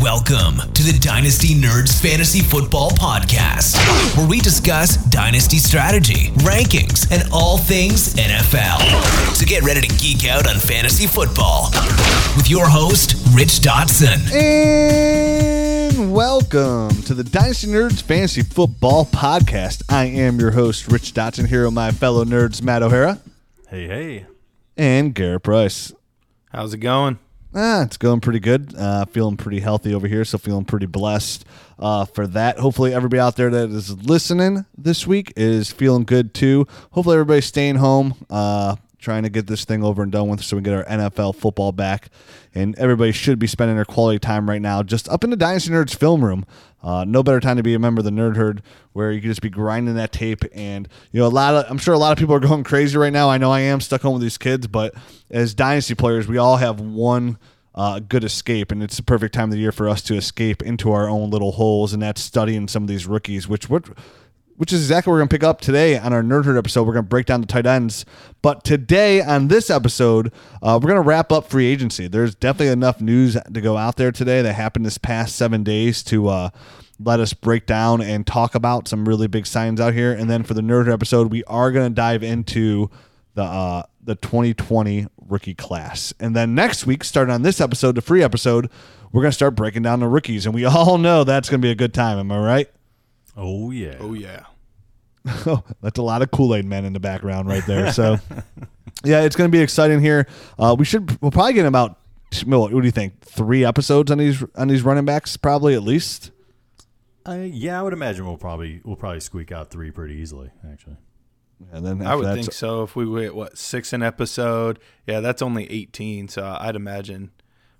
Welcome to the Dynasty Nerds Fantasy Football Podcast, where we discuss dynasty strategy, rankings, and all things NFL. So get ready to geek out on fantasy football with your host, Rich Dotson. And welcome to the Dynasty Nerds Fantasy Football Podcast. I am your host, Rich Dotson, here with my fellow nerds, Matt O'Hara Hey, hey. and Garrett Price. How's it going? Ah, it's going pretty good. Uh, feeling pretty healthy over here, so feeling pretty blessed uh, for that. Hopefully, everybody out there that is listening this week is feeling good too. Hopefully, everybody's staying home, uh, trying to get this thing over and done with, so we can get our NFL football back. And everybody should be spending their quality time right now just up in the Dynasty Nerds film room. Uh, no better time to be a member of the Nerd Herd, where you can just be grinding that tape. And you know, a lot of I'm sure a lot of people are going crazy right now. I know I am stuck home with these kids, but as Dynasty players, we all have one uh, good escape, and it's the perfect time of the year for us to escape into our own little holes, and that's studying some of these rookies, which what. Which is exactly what we're going to pick up today on our Nerd Herd episode. We're going to break down the tight ends. But today, on this episode, uh, we're going to wrap up free agency. There's definitely enough news to go out there today that happened this past seven days to uh, let us break down and talk about some really big signs out here. And then for the Nerd Herd episode, we are going to dive into the uh, the 2020 rookie class. And then next week, starting on this episode, the free episode, we're going to start breaking down the rookies. And we all know that's going to be a good time. Am I right? Oh, yeah. Oh yeah. Oh, that's a lot of Kool Aid men in the background right there. So, yeah, it's going to be exciting here. Uh, we should we'll probably get about what do you think? Three episodes on these on these running backs, probably at least. Uh, yeah, I would imagine we'll probably we'll probably squeak out three pretty easily, actually. And then I would think so. If we wait, what six an episode, yeah, that's only eighteen. So I'd imagine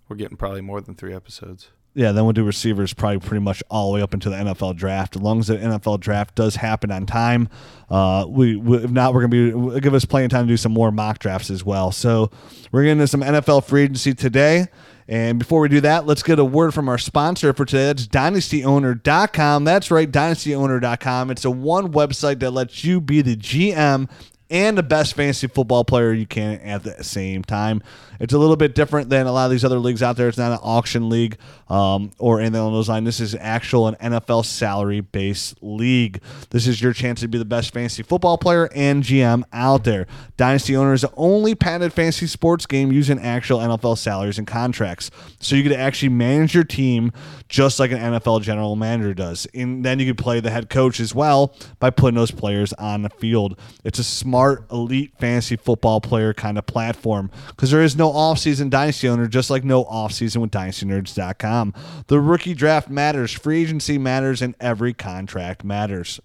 we're getting probably more than three episodes. Yeah, then we'll do receivers probably pretty much all the way up into the NFL draft. As long as the NFL draft does happen on time, uh, we, we if not, we're gonna be give us plenty of time to do some more mock drafts as well. So we're getting into some NFL free agency today. And before we do that, let's get a word from our sponsor for today. That's dynastyowner.com. That's right, dynastyowner.com. It's a one website that lets you be the GM and the best fantasy football player you can at the same time. It's a little bit different than a lot of these other leagues out there. It's not an auction league um, or anything along those lines. This is actual an NFL salary based league. This is your chance to be the best fantasy football player and GM out there. Dynasty Owner is the only patented fantasy sports game using actual NFL salaries and contracts. So you to actually manage your team just like an NFL general manager does. And then you can play the head coach as well by putting those players on the field. It's a smart, elite fantasy football player kind of platform because there is no offseason Dynasty Owner, just like no offseason with DynastyNerds.com. The rookie draft matters, free agency matters, and every contract matters.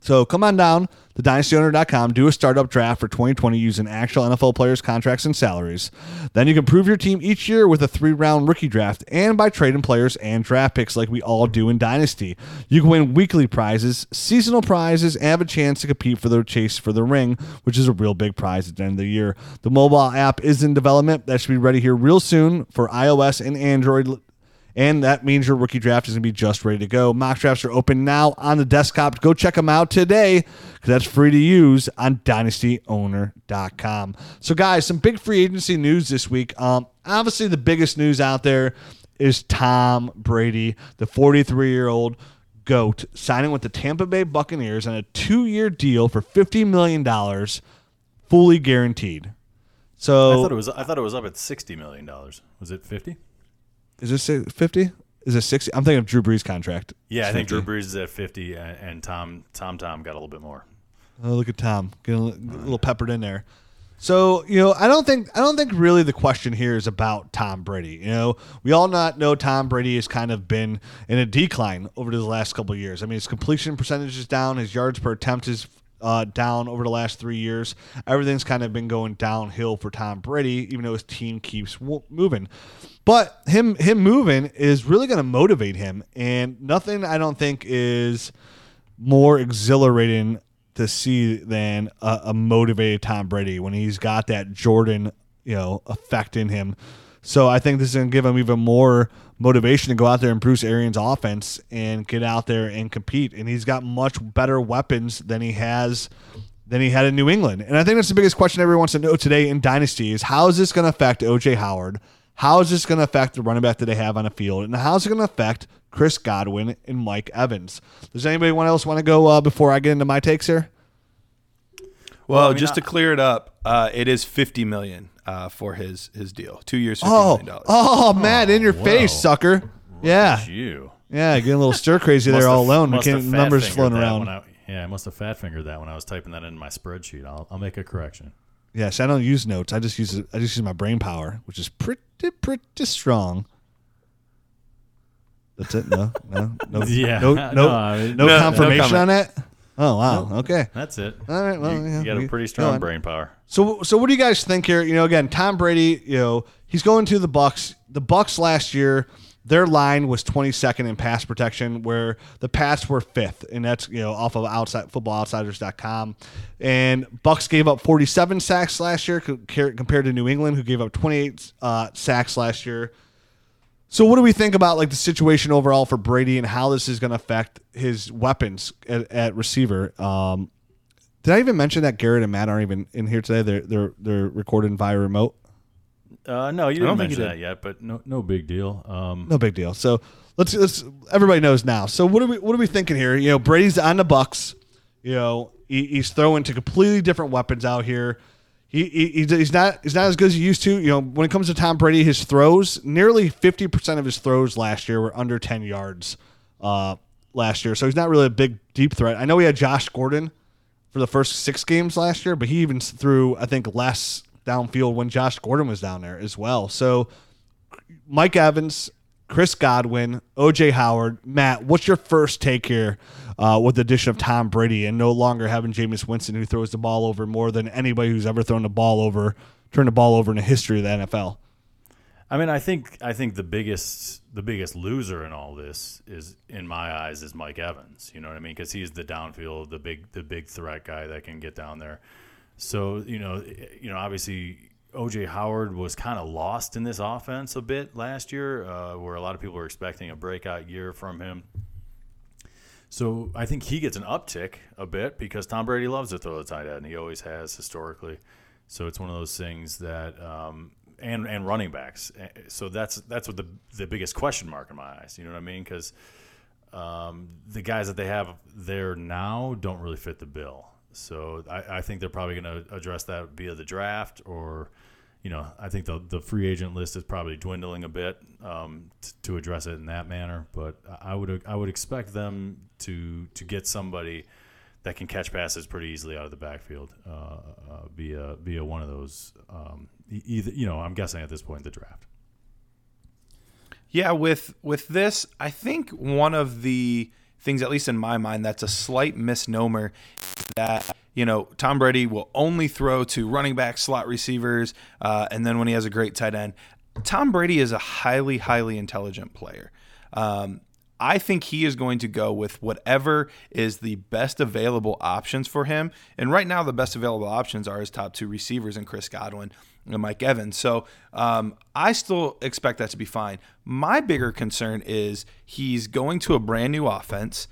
So come on down to dynastyowner.com, do a startup draft for 2020 using actual NFL players' contracts and salaries. Then you can prove your team each year with a three round rookie draft and by trading players and draft picks like we all do in Dynasty. You can win weekly prizes, seasonal prizes, and have a chance to compete for the chase for the ring, which is a real big prize at the end of the year. The mobile app is in development. That should be ready here real soon for iOS and Android and that means your rookie draft is going to be just ready to go. Mock drafts are open now on the desktop. Go check them out today because that's free to use on dynastyowner.com. So, guys, some big free agency news this week. Um, obviously, the biggest news out there is Tom Brady, the 43 year old GOAT, signing with the Tampa Bay Buccaneers on a two year deal for $50 million, fully guaranteed. So, I thought it was I thought it was up at sixty million dollars. Was it fifty? Is this 50? Is it 60? I'm thinking of Drew Brees' contract. Yeah, I think 50. Drew Brees is at fifty, and, and Tom Tom Tom got a little bit more. Oh, look at Tom, getting a little peppered in there. So you know, I don't think I don't think really the question here is about Tom Brady. You know, we all not know Tom Brady has kind of been in a decline over the last couple of years. I mean, his completion percentage is down, his yards per attempt is uh, down over the last three years. Everything's kind of been going downhill for Tom Brady, even though his team keeps w- moving. But him him moving is really going to motivate him, and nothing I don't think is more exhilarating to see than a, a motivated Tom Brady when he's got that Jordan, you know, effect in him. So I think this is going to give him even more motivation to go out there and Bruce Arians' offense and get out there and compete. And he's got much better weapons than he has than he had in New England. And I think that's the biggest question everyone wants to know today in Dynasty is how is this going to affect OJ Howard? How is this going to affect the running back that they have on the field, and how is it going to affect Chris Godwin and Mike Evans? Does anybody else want to go uh, before I get into my takes here? Well, I mean, just to clear it up, uh, it is fifty million uh, for his his deal. Two years, fifty oh, million dollars. Oh, Matt, in your face, sucker! Yeah, you. Yeah, getting a little stir crazy there all alone. We can't numbers floating around. I, yeah, I must have fat fingered that when I was typing that in my spreadsheet. I'll, I'll make a correction. Yeah, Yes, I don't use notes. I just use I just use my brain power, which is pretty pretty strong. That's it. No, no, no. yeah, no, no, no, I mean, no, no confirmation on that. Oh wow. Okay. That's it. All right. Well, you, yeah, you got a pretty strong brain power. So, so what do you guys think here? You know, again, Tom Brady. You know, he's going to the Bucs. The Bucs last year their line was 22nd in pass protection, where the Pats were fifth, and that's you know off of outside footballoutsiders.com. And Bucs gave up 47 sacks last year compared to New England, who gave up 28 uh, sacks last year. So, what do we think about like the situation overall for Brady and how this is going to affect his weapons at, at receiver? Um, did I even mention that Garrett and Matt aren't even in here today? They're they're they're recorded via remote. Uh, no, you didn't mention that yet, but no, no big deal. Um, no big deal. So let's let's everybody knows now. So what are we what are we thinking here? You know, Brady's on the Bucs. You know, he, he's throwing to completely different weapons out here. He, he, he's not he's not as good as he used to. You know, when it comes to Tom Brady, his throws nearly fifty percent of his throws last year were under ten yards. Uh, last year, so he's not really a big deep threat. I know he had Josh Gordon for the first six games last year, but he even threw I think less downfield when Josh Gordon was down there as well. So Mike Evans, Chris Godwin, OJ Howard, Matt, what's your first take here uh, with the addition of Tom Brady and no longer having Jameis Winston who throws the ball over more than anybody who's ever thrown the ball over, turned the ball over in the history of the NFL? I mean, I think I think the biggest the biggest loser in all this is, in my eyes, is Mike Evans. You know what I mean? Because he's the downfield, the big the big threat guy that can get down there. So you know, you know, obviously OJ Howard was kind of lost in this offense a bit last year, uh, where a lot of people were expecting a breakout year from him. So I think he gets an uptick a bit because Tom Brady loves to throw the tight end, he always has historically. So it's one of those things that, um, and and running backs. Eh, so that's that's what the the biggest question mark in my eyes. You know what I mean? Because um, the guys that they have there now don't really fit the bill. So I, I think they're probably going to address that via the draft, or you know, I think the the free agent list is probably dwindling a bit um, t- to address it in that manner. But I would I would expect them to to get somebody that can catch passes pretty easily out of the backfield uh, uh, via via one of those. Um, either you know, I'm guessing at this point the draft. Yeah, with with this, I think one of the things, at least in my mind, that's a slight misnomer that you know Tom Brady will only throw to running back, slot receivers, uh, and then when he has a great tight end. Tom Brady is a highly, highly intelligent player. Um, I think he is going to go with whatever is the best available options for him. And right now, the best available options are his top two receivers and Chris Godwin and Mike Evans. So um, I still expect that to be fine. My bigger concern is he's going to a brand new offense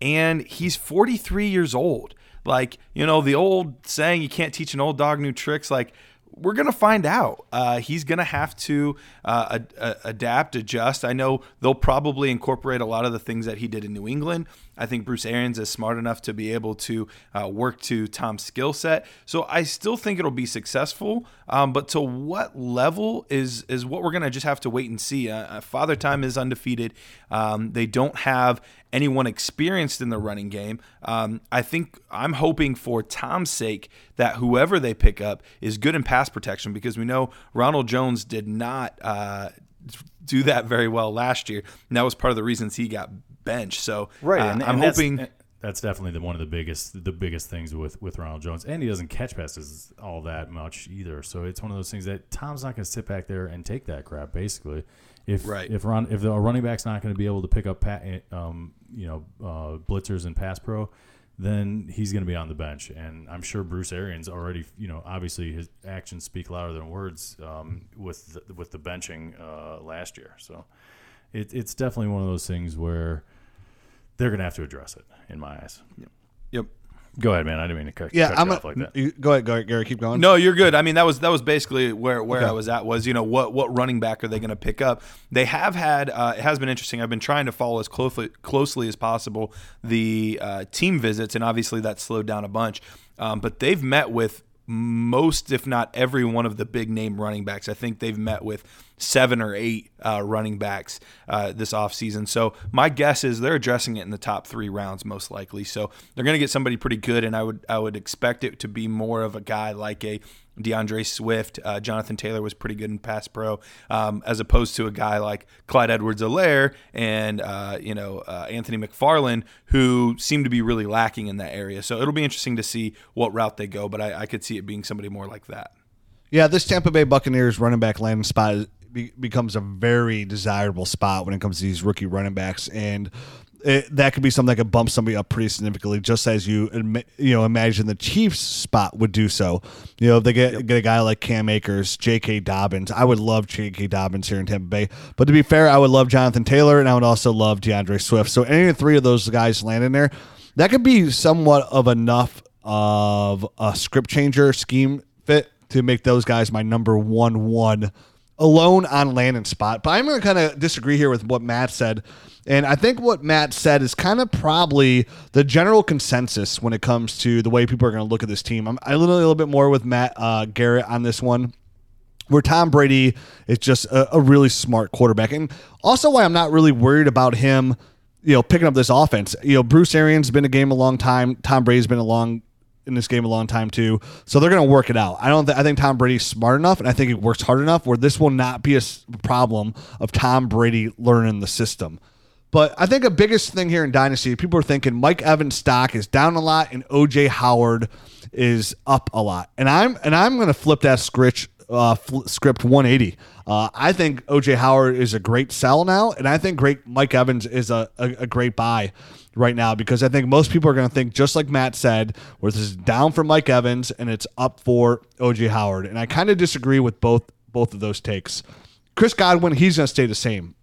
and he's 43 years old. Like, you know, the old saying, you can't teach an old dog new tricks. Like, we're going to find out. Uh, he's going to have to uh, uh, adapt, adjust. I know they'll probably incorporate a lot of the things that he did in New England. I think Bruce Arians is smart enough to be able to uh, work to Tom's skill set. So I still think it'll be successful. Um, but to what level is is what we're to just have to wait and see. Uh, uh, Father Time is undefeated. Um, they don't have anyone experienced in the running game. Um, I think I'm hoping for Tom's sake that whoever they pick up is good in pass protection because we know Ronald Jones did not uh, do that very well last year. And that was part of the reasons he got benched. So right, uh, and, I'm and hoping. That's, that's definitely the, one of the biggest the biggest things with with Ronald Jones, and he doesn't catch passes all that much either. So it's one of those things that Tom's not going to sit back there and take that crap. Basically, if right. if run if the running back's not going to be able to pick up pat, um, you know uh, blitzers and pass pro, then he's going to be on the bench. And I'm sure Bruce Arians already, you know, obviously his actions speak louder than words um, with the, with the benching uh, last year. So it, it's definitely one of those things where they're going to have to address it, in my eyes. Yep. Yep. Go ahead, man. I didn't mean to cut, Yeah, cut I'm you a, off like that. you- go ahead, Gary, Gary. Keep going. No, you're good. I mean, that was that was basically where where Okay. I was at. Was you know what what running back are they going to pick up? They have had uh, it has been interesting. I've been trying to follow as closely closely as possible the uh, team visits, and obviously that slowed down a bunch. Um, but they've met with most, if not every one of the big name running backs. I think they've met with seven or eight uh, running backs uh, this offseason. So my guess is they're addressing it in the top three rounds most likely. So they're going to get somebody pretty good, and I would I would expect it to be more of a guy like a DeAndre Swift. Uh, Jonathan Taylor was pretty good in pass pro, um, as opposed to a guy like Clyde Edwards-Helaire and uh, you know uh, Anthony McFarland, who seem to be really lacking in that area. So it'll be interesting to see what route they go, but I, I could see it being somebody more like that. Yeah, this Tampa Bay Buccaneers running back landing spot be, becomes a very desirable spot when it comes to these rookie running backs, and it, that could be something that could bump somebody up pretty significantly, just as you you know imagine the Chiefs spot would do so. You know, if they get get a guy like Cam Akers, J.K. Dobbins, I would love J.K. Dobbins here in Tampa Bay. But to be fair, I would love Jonathan Taylor, and I would also love DeAndre Swift. So any of three of those guys land in there, that could be somewhat of enough of a script changer scheme fit to make those guys my number one one alone on land and spot. But I'm going to kind of disagree here with what Matt said. And I think what Matt said is kind of probably the general consensus when it comes to the way people are going to look at this team. I'm I literally a little bit more with Matt uh, Garrett on this one where Tom Brady is just a, a really smart quarterback. And also why I'm not really worried about him, you know, picking up this offense. You know, Bruce Arians been a game a long time. Tom Brady's been a long in this game a long time too. So they're going to work it out. I don't th- I think Tom Brady's smart enough and I think he works hard enough where this will not be a s- problem of Tom Brady learning the system. But I think a biggest thing here in Dynasty, people are thinking Mike Evans' stock is down a lot and OJ Howard is up a lot. And I'm and I'm going to flip that script uh, fl- script 180. Uh, I think OJ Howard is a great sell now, and I think great Mike Evans is a, a, a great buy right now because I think most people are going to think just like Matt said, where this is down for Mike Evans and it's up for OJ Howard. And I kind of disagree with both both of those takes. Chris Godwin, he's going to stay the same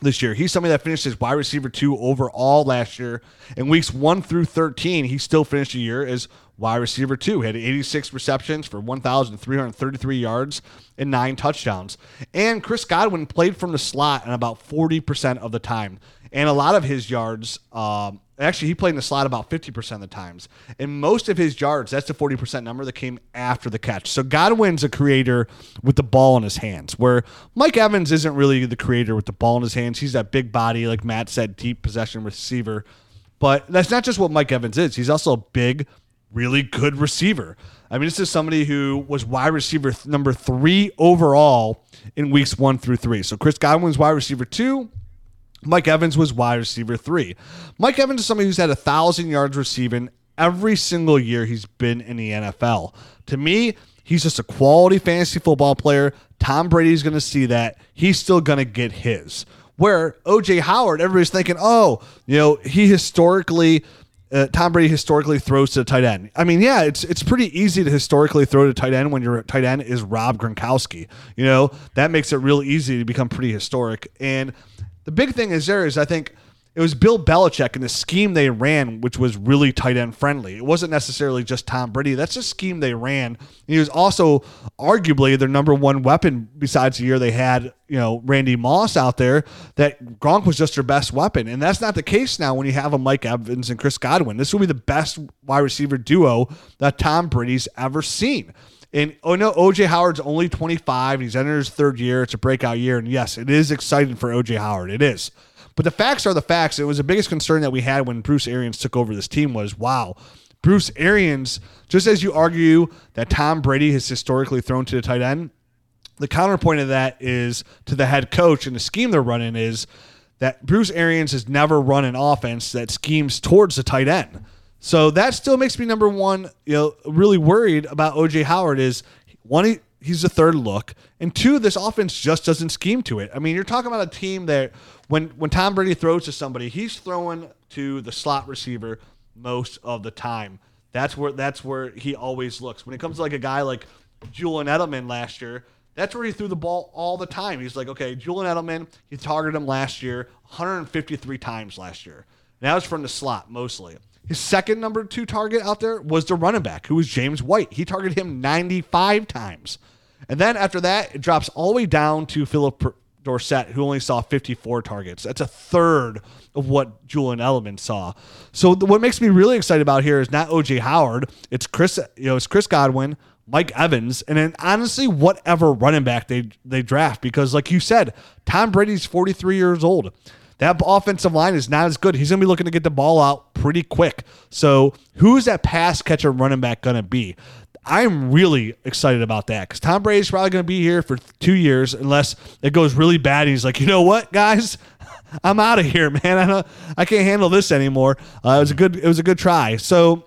this year. He's somebody that finished as wide receiver two overall last year. In weeks one through 13, he still finished the year as wide receiver two. He had 86 receptions for 1,333 yards and nine touchdowns. And Chris Godwin played from the slot in about 40% of the time. And a lot of his yards, um, actually, he played in the slot about 50% of the times. And most of his yards, that's the 40% number that came after the catch. So Godwin's a creator with the ball in his hands, where Mike Evans isn't really the creator with the ball in his hands. He's that big body, like Matt said, deep possession receiver. But that's not just what Mike Evans is. He's also a big, really good receiver. I mean, this is somebody who was wide receiver th- number three overall in weeks one through three. So Chris Godwin's wide receiver two. Mike Evans was wide receiver three. Mike Evans is somebody who's had a thousand yards receiving every single year he's been in the NFL. To me, he's just a quality fantasy football player. Tom Brady's going to see that. He's still going to get his. Where OJ Howard, everybody's thinking, oh, you know, he historically uh, Tom Brady historically throws to the tight end. I mean, yeah, it's it's pretty easy to historically throw to tight end when your tight end is Rob Gronkowski. You know that makes it real easy to become pretty historic. And the big thing is there is I think it was Bill Belichick and the scheme they ran, which was really tight end friendly. It wasn't necessarily just Tom Brady. That's the scheme they ran. He was also arguably their number one weapon besides the year they had, you know, Randy Moss out there, that Gronk was just their best weapon. And that's not the case now when you have a Mike Evans and Chris Godwin. This will be the best wide receiver duo that Tom Brady's ever seen. And oh no, OJ Howard's only 25. He's entered his third year. It's a breakout year. And yes, it is exciting for OJ Howard. It is. But the facts are the facts. It was the biggest concern that we had when Bruce Arians took over this team was wow, Bruce Arians, just as you argue that Tom Brady has historically thrown to the tight end, the counterpoint of that is to the head coach and the scheme they're running is that Bruce Arians has never run an offense that schemes towards the tight end. So that still makes me number one, you know, really worried about OJ Howard is one, he's the third look, and two, this offense just doesn't scheme to it. I mean, you're talking about a team that when when Tom Brady throws to somebody, he's throwing to the slot receiver most of the time. That's where that's where he always looks. When it comes to like a guy like Julian Edelman last year, that's where he threw the ball all the time. He's like, okay, Julian Edelman, he targeted him last year 153 times last year. Now it's from the slot mostly. His second number two target out there was the running back, who was James White. He targeted him 95 times. And then after that, it drops all the way down to Phillip Dorsett, who only saw 54 targets. That's a third of what Julian Edelman saw. So the, what makes me really excited about here is not OJ Howard. It's Chris. You know, it's Chris Godwin, Mike Evans, and then honestly, whatever running back they they draft. Because like you said, Tom Brady's 43 years old. That offensive line is not as good. He's going to be looking to get the ball out pretty quick. So, who's that pass catcher running back going to be? I'm really excited about that because Tom Brady's probably going to be here for two years unless it goes really bad. he's like, you know what, guys, I'm out of here, man. I don't, I can't handle this anymore. Uh, it was a good, it was a good try. So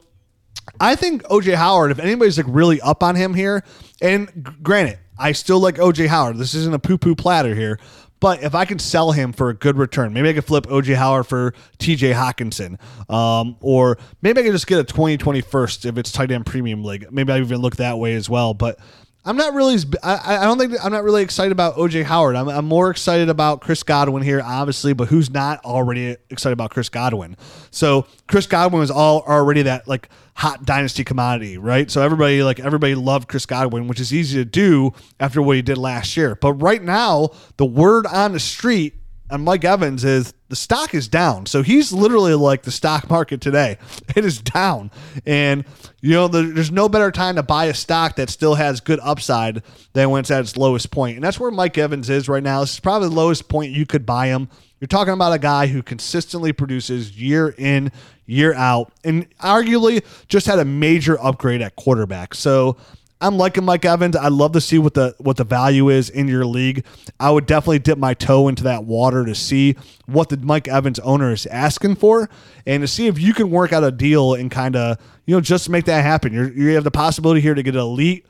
I think OJ Howard, if anybody's like really up on him here, and granted, I still like OJ Howard. This isn't a poo poo platter here, but if I can sell him for a good return, maybe I could flip OJ Howard for TJ Hockenson. Um, or maybe I could just get a 2020 first if it's tight end premium league. Maybe I even look that way as well. But I'm not really. I, I don't think I'm not really excited about OJ Howard. I'm, I'm more excited about Chris Godwin here, obviously. But who's not already excited about Chris Godwin? So Chris Godwin was all already that like hot dynasty commodity, right? So everybody like everybody loved Chris Godwin, which is easy to do after what he did last year. But right now, the word on the street on Mike Evans is the stock is down. So he's literally like the stock market today. It is down. And you know, there's no better time to buy a stock that still has good upside than when it's at its lowest point. And that's where Mike Evans is right now. This is probably the lowest point you could buy him. You're talking about a guy who consistently produces year in, year out, and arguably just had a major upgrade at quarterback. So I'm liking Mike Evans. I'd love to see what the what the value is in your league. I would definitely dip my toe into that water to see what the Mike Evans owner is asking for, and to see if you can work out a deal and kind of you know just make that happen. You're, you have the possibility here to get an elite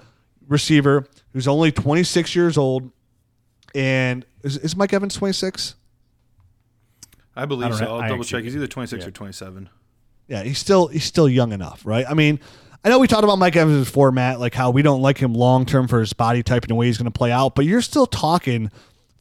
receiver who's only 26 years old, and is, is Mike Evans 26? I believe I so. I'll double check. He's either 26 yeah. or 27. Yeah, he's still he's still young enough, right? I mean, I know we talked about Mike Evans' format, like how we don't like him long term for his body type and the way he's going to play out, but you're still talking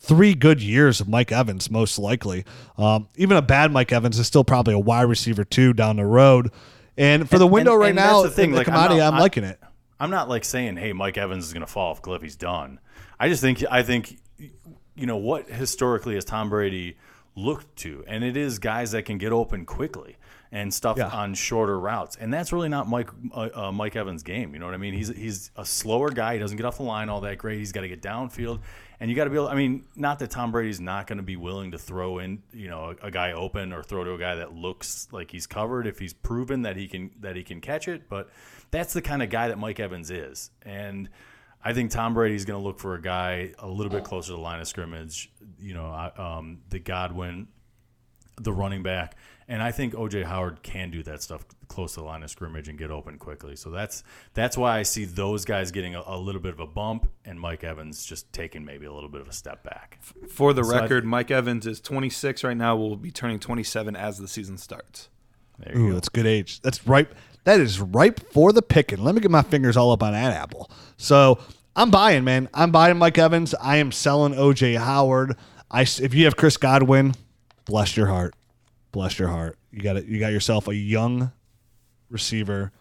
three good years of Mike Evans, most likely. Um, even a bad Mike Evans is still probably a wide receiver two down the road. And for the window and, right and now, the thing, the like, commodity, I'm, not, I'm liking it. I'm not like saying, "Hey, Mike Evans is going to fall off cliff. He's done." I just think I think you know what historically has Tom Brady looked to, and it is guys that can get open quickly and stuff yeah. on shorter routes. And that's really not Mike uh, uh, Mike Evans' game. You know what I mean? He's he's a slower guy. He doesn't get off the line all that great. He's got to get downfield, and you got to be able. I mean, not that Tom Brady's not going to be willing to throw in, you know, a, a, guy open or throw to a guy that looks like he's covered if he's proven that he can that he can catch it. But that's the kind of guy that Mike Evans is, and. I think Tom Brady's going to look for a guy a little bit closer to the line of scrimmage. You know, um, the Godwin, the running back, and I think OJ Howard can do that stuff close to the line of scrimmage and get open quickly. So that's that's why I see those guys getting a, a little bit of a bump, and Mike Evans just taking maybe a little bit of a step back. For the so record, Mike Evans is 26 right now. Will be turning 27 as the season starts. Ooh, go. that's good age. That's ripe. That is ripe for the picking. Let me get my fingers all up on that apple. So I'm buying, man. I'm buying Mike Evans. I am selling OJ Howard. I if you have Chris Godwin, bless your heart. Bless your heart. You got it. You got yourself a young receiver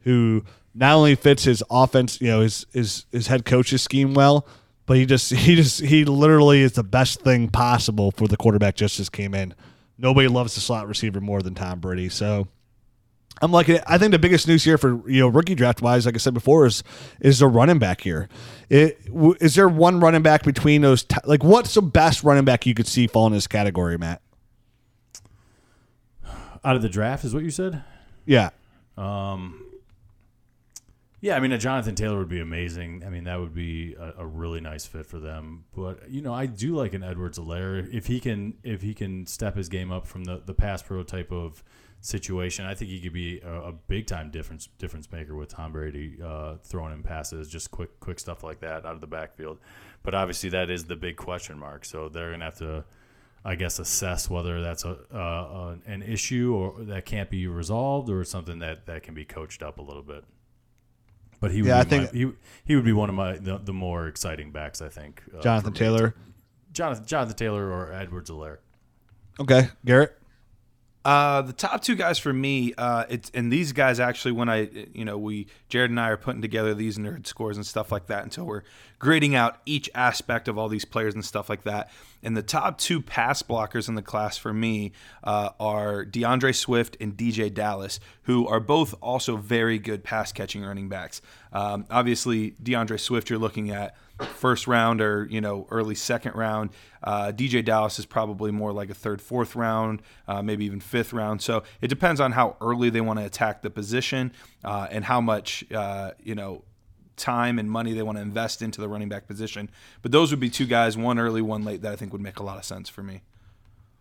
who not only fits his offense, you know, his his his head coach's scheme well, but he just he just he literally is the best thing possible for the quarterback. Just as came in. Nobody loves the slot receiver more than Tom Brady. So I'm like, I think the biggest news here for you know rookie draft wise, like I said before, is is the running back here. It, is there one running back between those? T- like, what's the best running back you could see fall in this category, Matt? Out of the draft is what you said. Yeah. Um. Yeah, I mean, a Jonathan Taylor would be amazing. I mean, that would be a, a really nice fit for them. But you know, I do like an Edwards-Helaire if he can if he can step his game up from the the pass pro type of situation. I think he could be a, a big time difference difference maker with Tom Brady uh, throwing him passes, just quick quick stuff like that out of the backfield. But obviously, that is the big question mark. So they're gonna have to I guess assess whether that's a uh, an issue or that can't be resolved or something that, that can be coached up a little bit. But he would yeah, I think my, he he would be one of my the, the more exciting backs. I think uh, Jonathan Taylor, Jonathan Jonathan Taylor or Edwards-Helaire. Okay, Garrett. Uh, the top two guys for me, uh, it's and these guys actually, when I, you know, we Jared and I are putting together these nerd scores and stuff like that until we're grading out each aspect of all these players and stuff like that. And the top two pass blockers in the class for me uh, are DeAndre Swift and DeeJay Dallas, who are both also very good pass catching running backs. Um, obviously, DeAndre Swift, you're looking at first round or you know early second round. Uh, DeeJay Dallas is probably more like a third, fourth round, uh, maybe even fifth round. So it depends on how early they want to attack the position uh, and how much uh, you know time and money they want to invest into the running back position. But those would be two guys, one early, one late, that I think would make a lot of sense for me.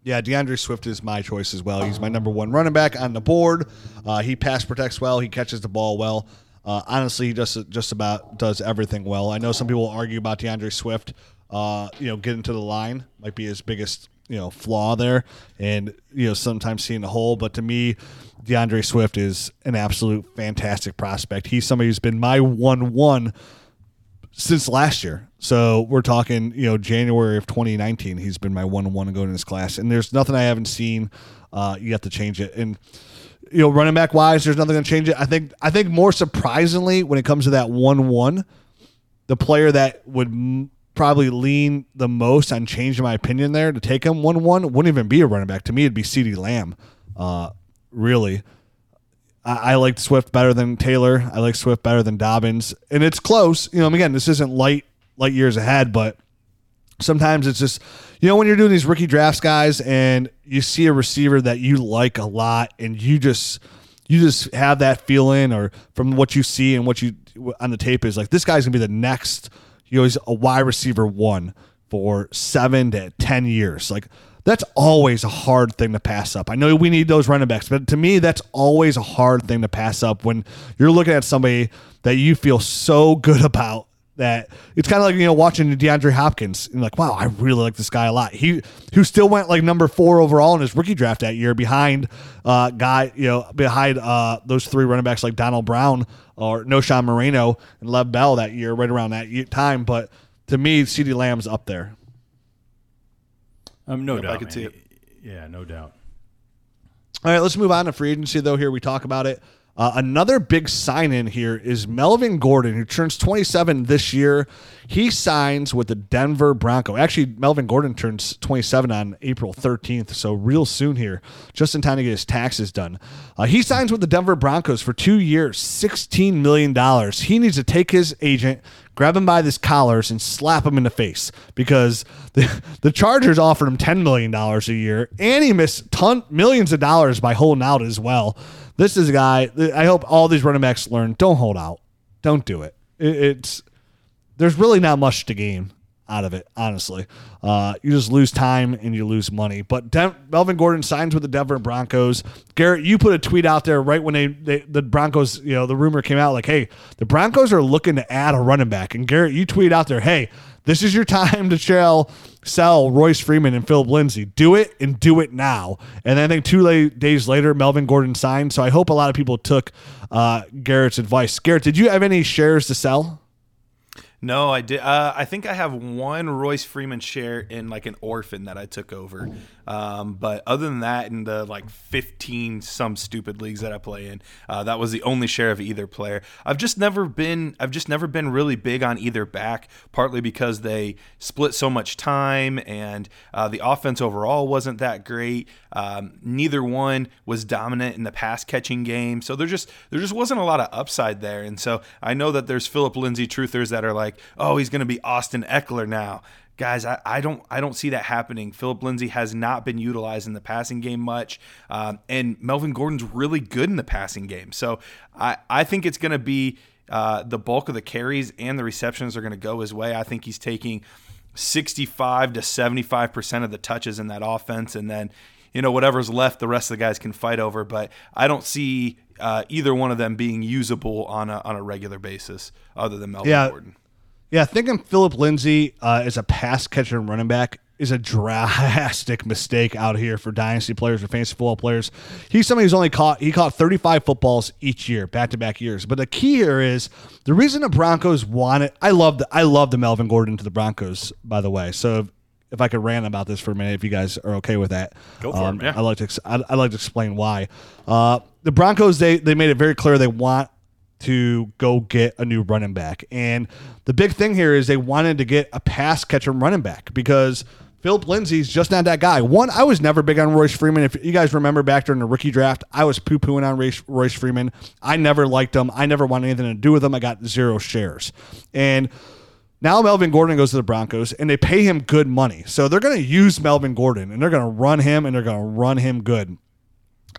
Yeah, DeAndre Swift is my choice as well. He's my number one running back on the board. Uh, he pass protects well. He catches the ball well. Uh, honestly, he just just about does everything well. I know some people argue about DeAndre Swift. Uh, you know, getting to the line might be his biggest you know flaw there, and you know sometimes seeing the hole. But to me, DeAndre Swift is an absolute fantastic prospect. He's somebody who's been my one one since last year. So we're talking, you know, January of 2019. He's been my one one going in this class, and there's nothing I haven't seen uh, yet to change it. And you know, running back wise, there's nothing going to change it. I think I think more surprisingly, when it comes to that one one, the player that would m- probably lean the most on changing my opinion there to take him one one wouldn't even be a running back. To me, it'd be CeeDee Lamb. Uh, really. I, I liked Swift better than Taylor. I like Swift better than Dobbins, and it's close. You know, again, this isn't light light years ahead, but sometimes it's just you know when you're doing these rookie drafts guys and you see a receiver that you like a lot and you just you just have that feeling or from what you see and what you on the tape is like this guy's gonna be the next you know he's a wide receiver one for seven to ten years like that's always a hard thing to pass up. I know we need those running backs, but to me, that's always a hard thing to pass up when you're looking at somebody that you feel so good about that it's kind of like you know watching DeAndre Hopkins and like wow I really like this guy a lot he who still went like number four overall in his rookie draft that year behind uh guy you know behind uh those three running backs like Donald Brown or Knowshon Moreno and Lev Bell that year right around that time but to me CeeDee Lamb's up there um no Yep, I doubt could man. see it. yeah no doubt All right, let's move on to free agency, though. Here we talk about it. Uh, another big sign in here is Melvin Gordon, who turns 27 this year. He signs with the Denver Bronco. Actually, Melvin Gordon turns 27 on April 13th, so real soon here, just in time to get his taxes done. Uh, he signs with the Denver Broncos for two years, $16 million. He needs to take his agent, grab him by his collars, and slap him in the face because the, the Chargers offered him $10 million a year, and he missed ton, millions of dollars by holding out as well. This is a guy. I hope all these running backs learn: don't hold out, don't do it. it it's there's really not much to gain out of it, honestly. Uh, you just lose time and you lose money. But Den- Melvin Gordon signs with the Denver Broncos. Garrett, you put a tweet out there right when they, they the Broncos, you know, the rumor came out like, hey, the Broncos are looking to add a running back. And Garrett, you tweet out there, hey, this is your time to sell, sell Royce Freeman and Phillip Lindsay. Do it and do it now. And then I think two days later, Melvin Gordon signed. So I hope a lot of people took uh, Garrett's advice. Garrett, did you have any shares to sell? No, I did. Uh, I think I have one Royce Freeman share in like an orphan that I took over. Um, but other than that, in the like 15 some stupid leagues that I play in, uh, that was the only share of either player. I've just never been. I've just never been really big on either back. Partly because they split so much time, and uh, the offense overall wasn't that great. Um, neither one was dominant in the pass catching game, so there just there just wasn't a lot of upside there. And so I know that there's Phillip Lindsay truthers that are like, oh, he's going to be Austin Ekeler now. Guys, I, I don't I don't see that happening. Phillip Lindsay has not been utilized in the passing game much, um, and Melvin Gordon's really good in the passing game. So I, I think it's going to be uh, the bulk of the carries and the receptions are going to go his way. I think he's taking 65 to 75% of the touches in that offense. And then, you know, whatever's left, the rest of the guys can fight over. But I don't see uh, either one of them being usable on a, on a regular basis other than Melvin Yeah. Gordon. Yeah, thinking Phillip Lindsay uh, as a pass catcher and running back is a drastic mistake out here for dynasty players or fantasy football players. He's somebody who's only caught he caught 35 footballs each year, back to back years. But the key here is the reason the Broncos want it. I love the I love the Melvin Gordon to the Broncos, by the way. So if I could rant about this for a minute, if you guys are okay with that. Go for it, Um, yeah. I like to ex- I, I like to explain why. Uh, the Broncos they they made it very clear they want to go get a new running back, and the big thing here is they wanted to get a pass catching running back because. Phillip Lindsay's just not that guy. One, I was never big on Royce Freeman. If you guys remember back during the rookie draft, I was poo pooing on Royce, Royce Freeman. I never liked him. I never wanted anything to do with him. I got zero shares. And now Melvin Gordon goes to the Broncos and they pay him good money. So they're going to use Melvin Gordon and they're going to run him and they're going to run him good.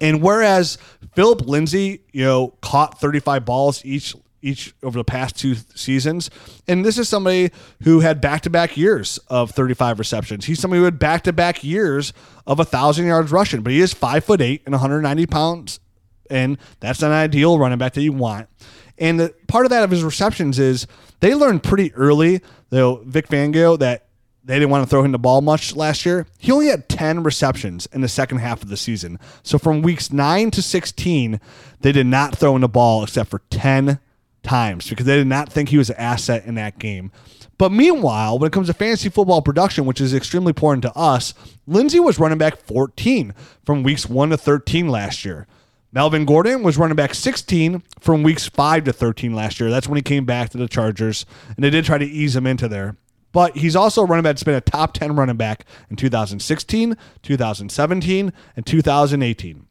And whereas Phillip Lindsay, you know, caught 35 balls each each over the past two seasons, and this is somebody who had back-to-back years of 35 receptions. He's somebody who had back-to-back years of a thousand yards rushing, but he is five foot eight and 190 pounds, and that's an ideal running back that you want. And the part of that of his receptions is they learned pretty early, though Vic Fangio, that they didn't want to throw him the ball much last year. He only had 10 receptions in the second half of the season. So from weeks 9 to 16, they did not throw him the ball except for 10 times because they did not think he was an asset in that game. But meanwhile, when it comes to fantasy football production, which is extremely important to us, Lindsay was running back 14 from weeks 1 to 13 last year. Melvin Gordon was running back 16 from weeks 5 to 13 last year. That's when he came back to the Chargers, and they did try to ease him into there. But he's also a running back that's been a top 10 running back in 2016, 2017, and 2018.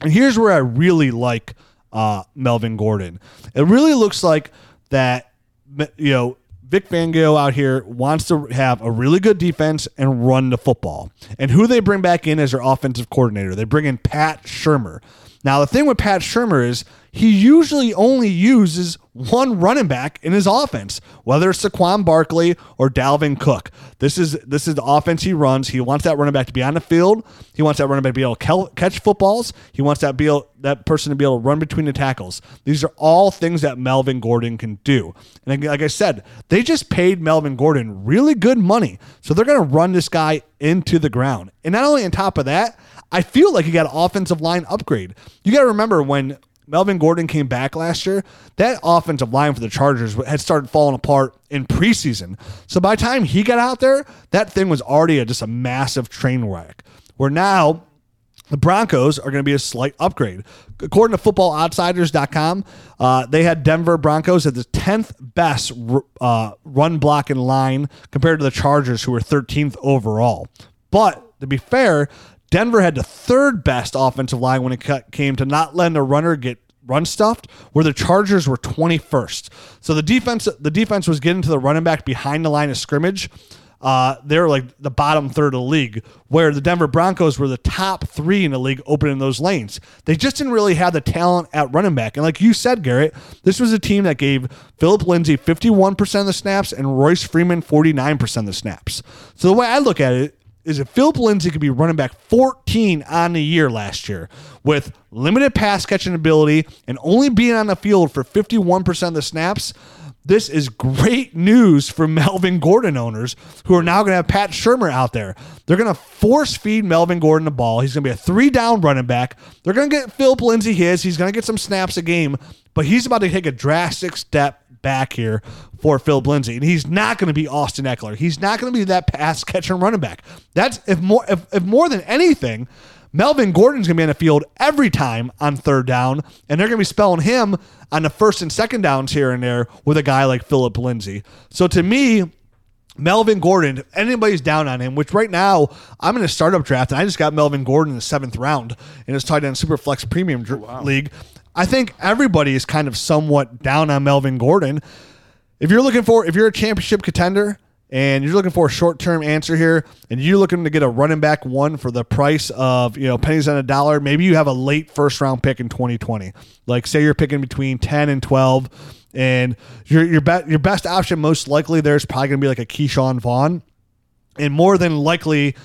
And here's where I really like uh, Melvin Gordon. It really looks like that, you know, Vic Fangio out here wants to have a really good defense and run the football. And who they bring back in as their offensive coordinator? They bring in Pat Shurmur. Now, the thing with Pat Shurmur is he usually only uses one running back in his offense, whether it's Saquon Barkley or Dalvin Cook. This is this is the offense he runs. He wants that running back to be on the field. He wants that running back to be able to catch footballs. He wants that be able, that person to be able to run between the tackles. These are all things that Melvin Gordon can do. And like I said, they just paid Melvin Gordon really good money, so they're going to run this guy into the ground. And not only on top of that, I feel like he got an offensive line upgrade. You got to remember when Melvin Gordon came back last year, that offensive line for the Chargers had started falling apart in preseason. So by the time he got out there, that thing was already a, just a massive train wreck. Where now the Broncos are going to be a slight upgrade. According to footballoutsiders.com, uh, they had Denver Broncos at the 10th best uh, run block in line compared to the Chargers, who were 13th overall. But to be fair, Denver had the third best offensive line when it came to not letting a runner get run stuffed, where the Chargers were 21st. So the defense, the defense was getting to the running back behind the line of scrimmage. Uh, they're like the bottom third of the league, where the Denver Broncos were the top three in the league opening those lanes. They just didn't really have the talent at running back. And like you said, Garrett, this was a team that gave Phillip Lindsay 51% of the snaps and Royce Freeman 49% of the snaps. So the way I look at it is if Phillip Lindsay could be running back 14 on the year last year with limited pass catching ability and only being on the field for 51% of the snaps, this is great news for Melvin Gordon owners who are now going to have Pat Shurmur out there. They're going to force feed Melvin Gordon the ball. He's going to be a three down running back. They're going to get Phillip Lindsay his. He's going to get some snaps a game, but he's about to take a drastic step back here for Phillip Lindsay, and he's not going to be Austin Ekeler. He's not going to be that pass catching running back. That's if more if, if more than anything, Melvin Gordon's going to be on the field every time on third down, and they're going to be spelling him on the first and second downs here and there with a guy like Phillip Lindsay. So to me, Melvin Gordon, if anybody's down on him, which right now I'm in a startup draft, and I just got Melvin Gordon in the seventh round in his tight end super flex Premium dr- League. I think everybody is kind of somewhat down on Melvin Gordon. If you're looking for, if you're a championship contender and you're looking for a short term answer here, and you're looking to get a running back one for the price of you know pennies on a dollar, maybe you have a late first round pick in 2020. Like say you're picking between 10 and 12, and your your be- your best option most likely there's probably gonna be like a Ke'Shawn Vaughn, and more than likely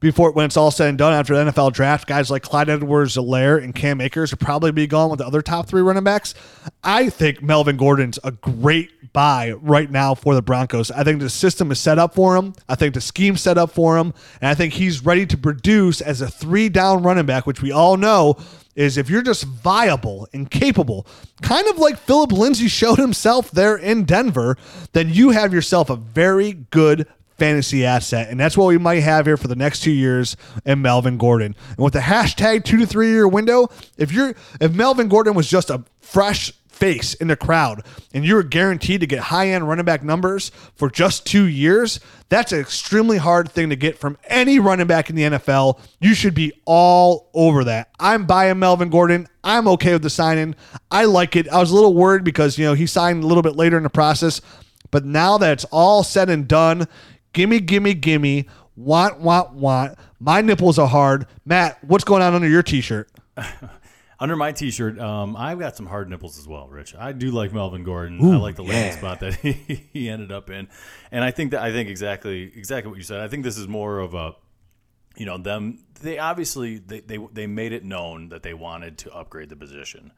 before when it's all said and done after the NFL draft, guys like Clyde Edwards Helaire and Cam Akers will probably be gone with the other top three running backs. I think Melvin Gordon's a great buy right now for the Broncos. I think the system is set up for him. I think the scheme set up for him. And I think he's ready to produce as a three down running back, which we all know is if you're just viable and capable, kind of like Phillip Lindsay showed himself there in Denver, then you have yourself a very good fantasy asset, and that's what we might have here for the next two years in Melvin Gordon. And with the hashtag two to three year window, if you're if Melvin Gordon was just a fresh face in the crowd and you're guaranteed to get high end running back numbers for just two years, that's an extremely hard thing to get from any running back in the NFL. You should be all over that. I'm buying Melvin Gordon. I'm okay with the signing. I like it. I was a little worried because, you know, he signed a little bit later in the process. But now that it's all said and done, gimme, gimme, gimme, want, want, want. My nipples are hard. Matt, what's going on under your t shirt? Under my T-shirt, um, I've got some hard nipples as well, Rich. I do like Melvin Gordon. I like the landing spot that he, he ended up in, and I think that I think exactly exactly what you said. I think this is more of a, you know, them. They obviously they they, they made it known that they wanted to upgrade the position.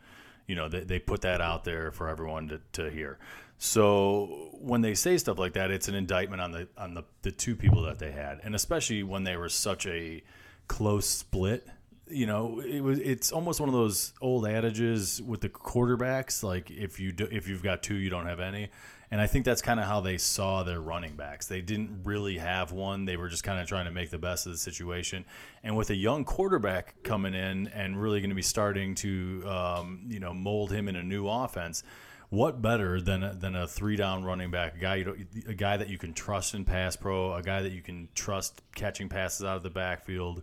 You know, they, they put that out there for everyone to, to hear. So when they say stuff like that, it's an indictment on the on the, the two people that they had, and especially when they were such a close split you know, it was it's almost one of those old adages with the quarterbacks. Like if you do, if you've got two, you don't have any. And I think that's kind of how they saw their running backs. They didn't really have one. They were just kind of trying to make the best of the situation. And with a young quarterback coming in and really going to be starting to, um, you know, mold him in a new offense, what better than a, than a three down running back, a guy you a guy that you can trust in pass pro, a guy that you can trust catching passes out of the backfield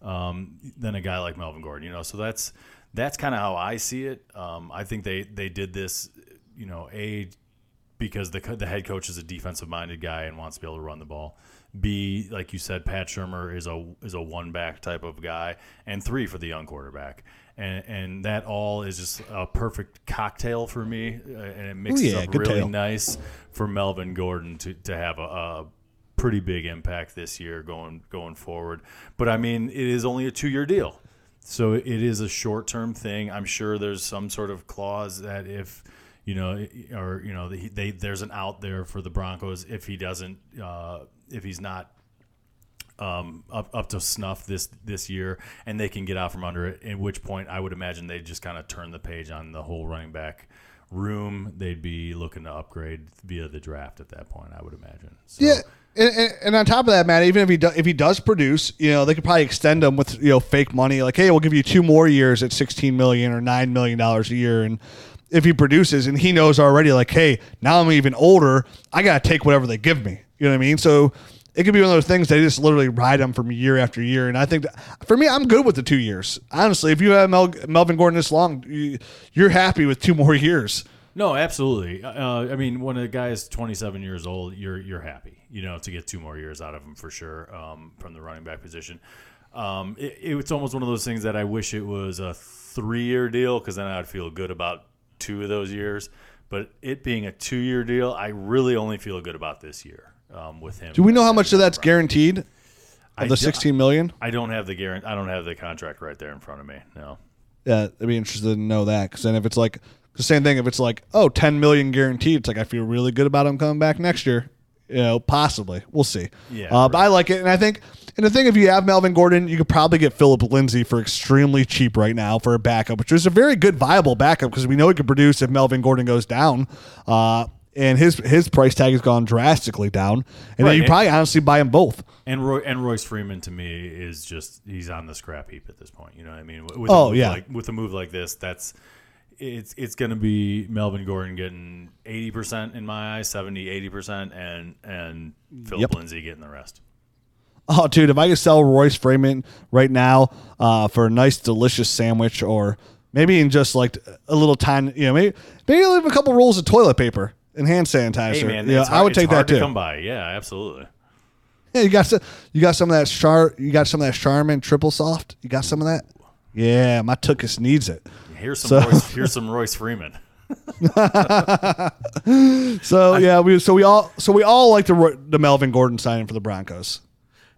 um, than a guy like Melvin Gordon. You know, so that's that's kind of how I see it. Um, I think they they did this, you know, a because the the head coach is a defensive minded guy and wants to be able to run the ball. B, like you said, Pat Shurmur is a is a one back type of guy, and three for the young quarterback, and and that all is just a perfect cocktail for me, uh, and it mixes yeah, up really nice for Melvin Gordon to to have a, a pretty big impact this year going going forward. But I mean, it is only a two year deal, so it is a short term thing. I'm sure there's some sort of clause that if you know, or you know, they, they there's an out there for the Broncos if he doesn't, uh, if he's not um, up up to snuff this this year, and they can get out from under it. At which point, I would imagine they just kind of turn the page on the whole running back room. They'd be looking to upgrade via the draft at that point. I would imagine. So, Yeah. And, and, and on top of that, Matt, even if he do, if he does produce, you know, they could probably extend him with you know fake money, like, hey, we'll give you two more years at sixteen million or nine million dollars a year, and if he produces and he knows already, like, hey, now I'm even older, I gotta take whatever they give me. You know what I mean? So it could be one of those things they just literally ride him from year after year. And I think that, for me, I'm good with the two years. Honestly, if you have Mel, Melvin Gordon this long, you, you're happy with two more years. No, absolutely. Uh, I mean, when a guy is 27 years old, you're you're happy, you know, to get two more years out of him for sure um, from the running back position. Um, it, it's almost one of those things that I wish it was a three year deal because then I'd feel good about two of those years. But it being a two year deal, I really only feel good about this year um, with him. Do we know how much of that's guaranteed? Of the 16 million? I don't have the guarantee. I don't have the contract right there in front of me. No. Yeah, I'd be interested to know that because then if it's like the same thing, if it's like oh 10 million guaranteed, it's like I feel really good about him coming back next year. You know, possibly we'll see. Yeah, uh, but I like it, and I think and the thing if you have Melvin Gordon, you could probably get Phillip Lindsay for extremely cheap right now for a backup, which is a very good viable backup because we know he could produce if Melvin Gordon goes down. Uh, and his his price tag has gone drastically down, and Right, then you and- probably honestly buy them both. And Roy and Royce Freeman to me is just he's on the scrap heap at this point. You know what I mean? With Oh, yeah. like, with a move like this, that's it's it's going to be Melvin Gordon getting eighty percent in my eyes, 70 80 percent, and and Phillip Yep. Lindsay getting the rest. Oh, dude, if I could sell Royce Freeman right now uh, for a nice, delicious sandwich, or maybe in just like a little time, you know, maybe maybe leave a couple rolls of toilet paper and hand sanitizer. Hey man, yeah, it's I hard- would take that hard to too. come by. Yeah, absolutely. Yeah, you got some, you got some of that char, you got some of that Charmin triple soft. You got some of that. Yeah, my tuchus needs it. Here's some So- Royce, here's some Royce Freeman. So yeah, we so we all so we all like the the Melvin Gordon signing for the Broncos.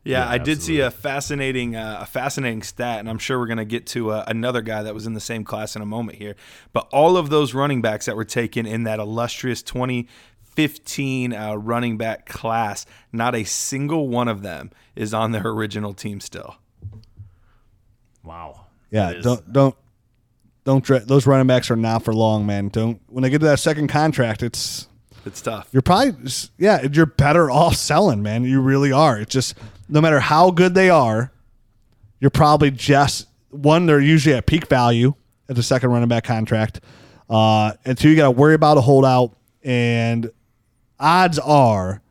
Yeah, Yeah, I did see a fascinating, uh, a fascinating stat, and I'm sure we're going to get to uh, another guy that was in the same class in a moment here. But all of those running backs that were taken in that illustrious 2015 uh, running back class, not a single one of them is on their original team still. Wow. Yeah, don't don't don't those running backs are not for long, man. Don't when they get to that second contract, it's It's tough. you're probably yeah you're better off selling man. You really are. It's just no matter how good they are you're probably just one they're usually at peak value at the second running back contract uh, and two you got to worry about a holdout and odds are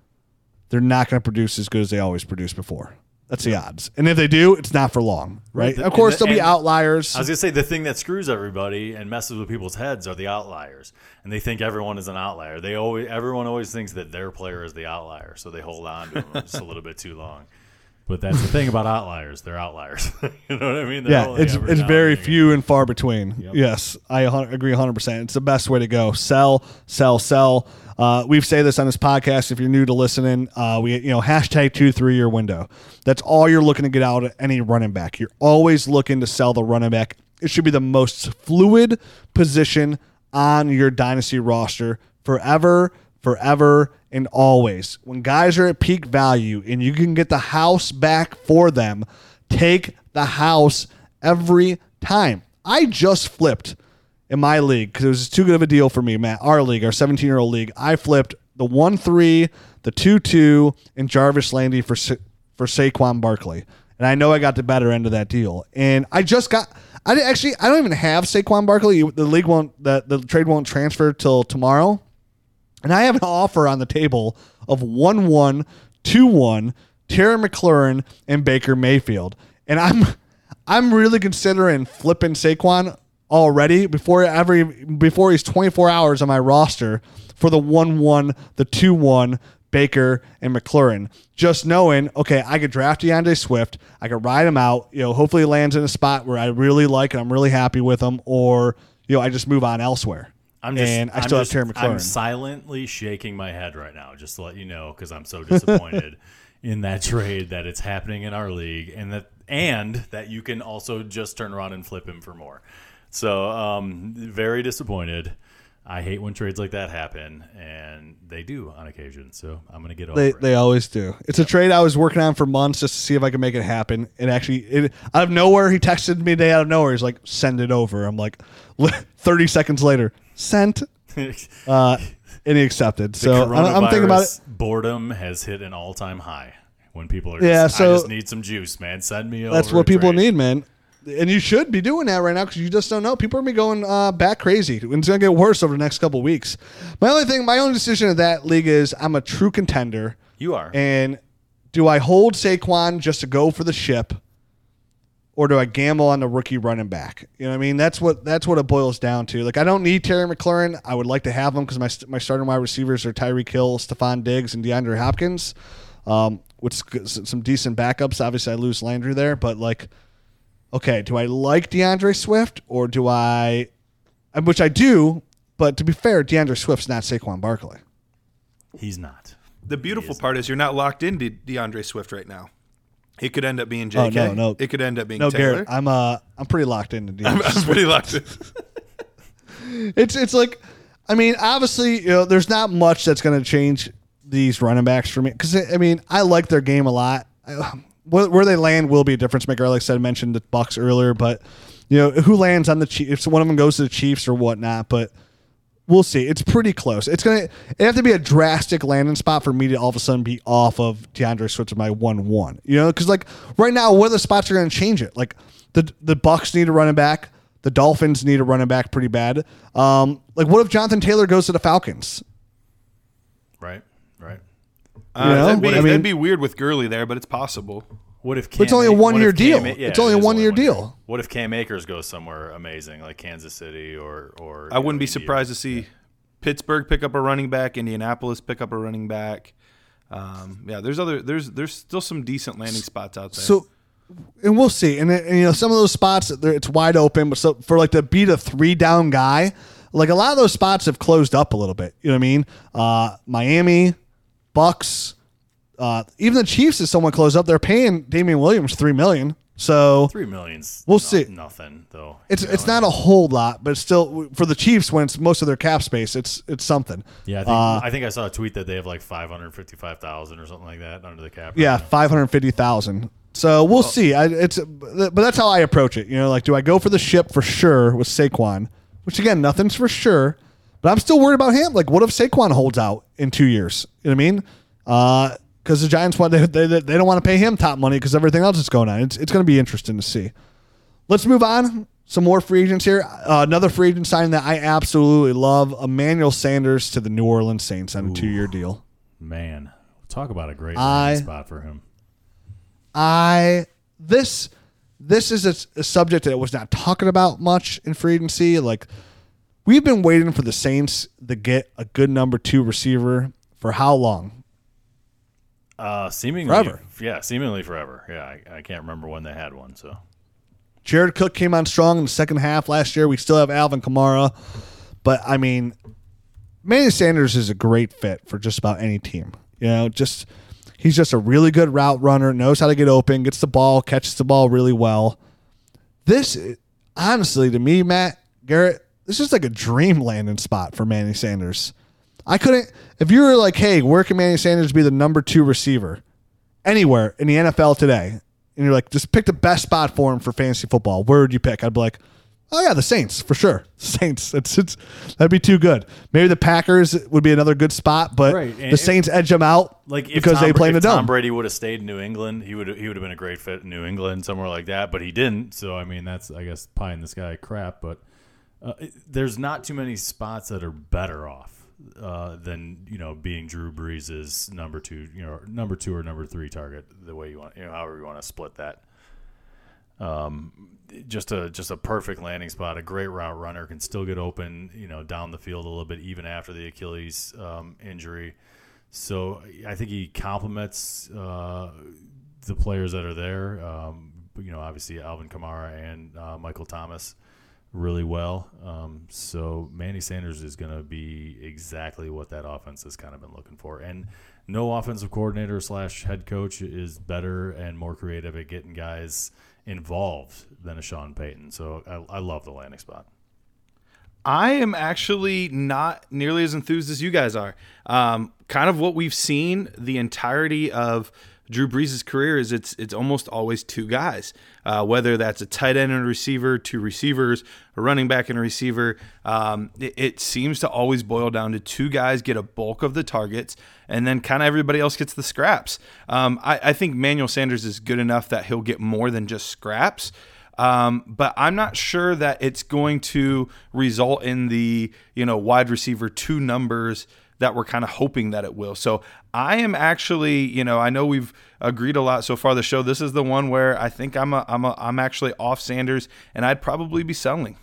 they're not going to produce as good as they always produced before that's the odds and if they do it's not for long right, Right. of course And- there'll be outliers I was gonna say the thing that screws everybody and messes with people's heads are the outliers, and they think everyone is an outlier. They always, everyone always thinks that their player is the outlier, so they hold on to them just a little bit too long. But that's the thing about outliers; they're outliers. you know what I mean? They're Yeah, it's it's very few and far between. Yes, I agree 100%. It's the best way to go. Sell, sell, sell. Uh, we've said this on this podcast. If you're new to listening, uh, we you know hashtag two three year window. That's all you're looking to get out of any running back. You're always looking to sell the running back. It should be the most fluid position on your dynasty roster forever, forever, and always. When guys are at peak value and you can get the house back for them, take the house every time. I just flipped in my league because it was too good of a deal for me, Matt. Our league, our 17 year old league, I flipped the 1 3, the 2 2, and Jarvis Landry for, Sa- for Saquon Barkley. And I know I got the better end of that deal. And I just got. I didn't- actually I don't even have Saquon Barkley. The league won't the, the trade won't transfer till tomorrow. And I have an offer on the table of 1 1, 2 1, Terry McLaurin, and Baker Mayfield. And I'm I'm really considering flipping Saquon already before every before he's 24 hours on my roster for the 1 1, the 2 1, Baker and McLaurin. Just knowing, okay, I could draft D'Andre Swift, I could ride him out, you know, hopefully he lands in a spot where I really like and I'm really happy with him, or you know, I just move on elsewhere. I'm just, and I I'm still just- have Terry McLaurin. I'm silently shaking my head right now, just to let you know, because I'm so disappointed in that trade that it's happening in our league, and that and that you can also just turn around and flip him for more. So, um, very disappointed. I hate when trades like that happen, and they do on occasion. So I'm gonna get over They, it. they always do. It's a trade I was working on for months just to see if I could make it happen. And actually, it, out of nowhere, he texted me day out of nowhere. He's like, "Send it over." I'm like, thirty seconds later, sent, uh, and he accepted. So I'm, I'm thinking about it. Boredom has hit an all-time high when people are. Yeah, just, so- I just need some juice, man. Send me. Over. That's what people trade. need, man. And you should be doing that right now because you just don't know. People are gonna be going uh, back crazy. It's gonna get worse over the next couple weeks. My only thing, my only decision of that league is I'm a true contender. You are. And do I hold Saquon just to go for the ship, or do I gamble on the rookie running back? You know what I mean? That's what that's what it boils down to. Like I don't need Terry McLaurin. I would like to have him because my my starting wide receivers are Tyreek Hill, Stefon Diggs, and DeAndre Hopkins, um, with some decent backups. Obviously, I lose Landry there, but like, okay, do I like D'Andre Swift or do I? uh, Which I do, but to be fair, D'Andre Swift's not Saquon Barkley. He's not. The beautiful part is you're not locked into D'Andre Swift right now. It could end up being Oh, JK. no, no. It could end up being No, Taylor. Garrett, I'm uh, I'm pretty locked into D'Andre. I'm, I'm pretty locked in. it's it's like I mean, obviously, you know, there's not much that's going to change these running backs for me because I mean, I like their game a lot. I- Where, where they land will be a difference maker. Like I said, I mentioned the Bucs earlier, but you know, who lands on the Chiefs? If one of them goes to the Chiefs or whatnot, but we'll see. It's pretty close. It's gonna it have to be a drastic landing spot for me to all of a sudden be off of D'Andre Swift my one one. You know, because like right now, what the spots are going to change it? Like the the Bucs need a running back. The Dolphins need a running back pretty bad. Um, like what if Jonathan Taylor goes to the Falcons? Right. Uh, know, that'd, be, I mean- that'd be weird with Gurley there, but it's possible. What if? But it's only a A- one-year what if Cam deal. Yeah, It's only it a is one-year one-year. deal. What if Cam Akers goes somewhere amazing like Kansas City or or? I you wouldn't know, be India? surprised to see Pittsburgh pick up a running back, Indianapolis pick up a running back. Um, yeah, there's other there's there's still some decent landing spots out there. So, and we'll see. And, and you know, some of those spots they're- it's wide open, but so for like to beat a three down guy, like a lot of those spots have closed up a little bit. You know what I mean? Uh, Miami, Bucs, uh, even the Chiefs is somewhat close up. They're paying Damien Williams three million. So Three millions. We'll no- see. Nothing though. it's You know, it's not a whole lot, but it's still for the Chiefs when it's most of their cap space. It's it's something. Yeah, I think, Uh, I think I saw a tweet that they have like five hundred fifty-five thousand or something like that under the cap. Yeah, five hundred fifty thousand. So we'll see. I, it's but that's how I approach it. You know, like do I go for the ship for sure with Saquon, which again nothing's for sure, But I'm still worried about him. Like, what if Saquon holds out in two years? You know what I mean? Because the Giants want they, they, they don't want to pay him top money because everything else is going on. It's it's going to be interesting to see. Let's move on. Some more free agents here. Uh, another free agent signing that I absolutely love: Emmanuel Sanders to the New Orleans Saints on a two-year deal. Man, talk about a great I- spot for him. I this this is a, a subject that was not talking about much in free agency. Like we've been waiting for the Saints to get a good number two receiver for how long? Uh, seemingly Forever. Yeah, seemingly forever. Yeah, I, I can't remember when they had one. So Jared Cook came on strong in the second half last year. We still have Alvin Kamara, but I mean, Manny Sanders is a great fit for just about any team. You know, just he's just a really good route runner, knows how to get open, gets the ball, catches the ball really well. This, honestly, to me, Matt Garrett, this is like a dream landing spot for Manny Sanders. I couldn't. If you were like, "Hey, where can Manny Sanders be the number two receiver anywhere in the NFL today?" and you're like, "Just pick the best spot for him for fantasy football," where would you pick? I'd be like, "Oh yeah, the Saints for sure. Saints. It's, it's that'd be too good. Maybe the Packers would be another good spot, but Right, the if- Saints edge them out like because Tom, they play in the if Tom. Brady would have stayed in New England, he would he would have been a great fit in New England somewhere like that. But he didn't. So I mean, that's I guess pie in the sky crap. But uh, there's not too many spots that are better off uh, than you know being Drew Brees' number two, you know, number two or number three target. The way you want, you know, however you want to split that. Um, just a just a perfect landing spot. A great route runner can still get open, you know, down the field a little bit even after the Achilles um, injury. So I think he complements uh, the players that are there. Um, you know, obviously Alvin Kamara and uh, Michael Thomas really well. Um, so Manny Sanders is going to be exactly what that offense has kind of been looking for. And no offensive coordinator slash head coach is better and more creative at getting guys involved than a Sean Payton. So I, I love the landing spot. I am actually not nearly as enthused as you guys are. Um, kind of what we've seen the entirety of Drew Brees' career is it's it's almost always two guys, uh, whether that's a tight end and a receiver, two receivers, a running back and a receiver. Um, it, it seems to always boil down to two guys get a bulk of the targets, and then kind of everybody else gets the scraps. Um, I, I think Manuel Sanders is good enough that he'll get more than just scraps. Um, but I'm not sure that it's going to result in the you know wide receiver two numbers that we're kind of hoping that it will. So I am actually, you know, I know we've agreed a lot so far the show. This is the one where I think I'm a, I'm a, I'm actually off Sanders, and I'd probably be selling.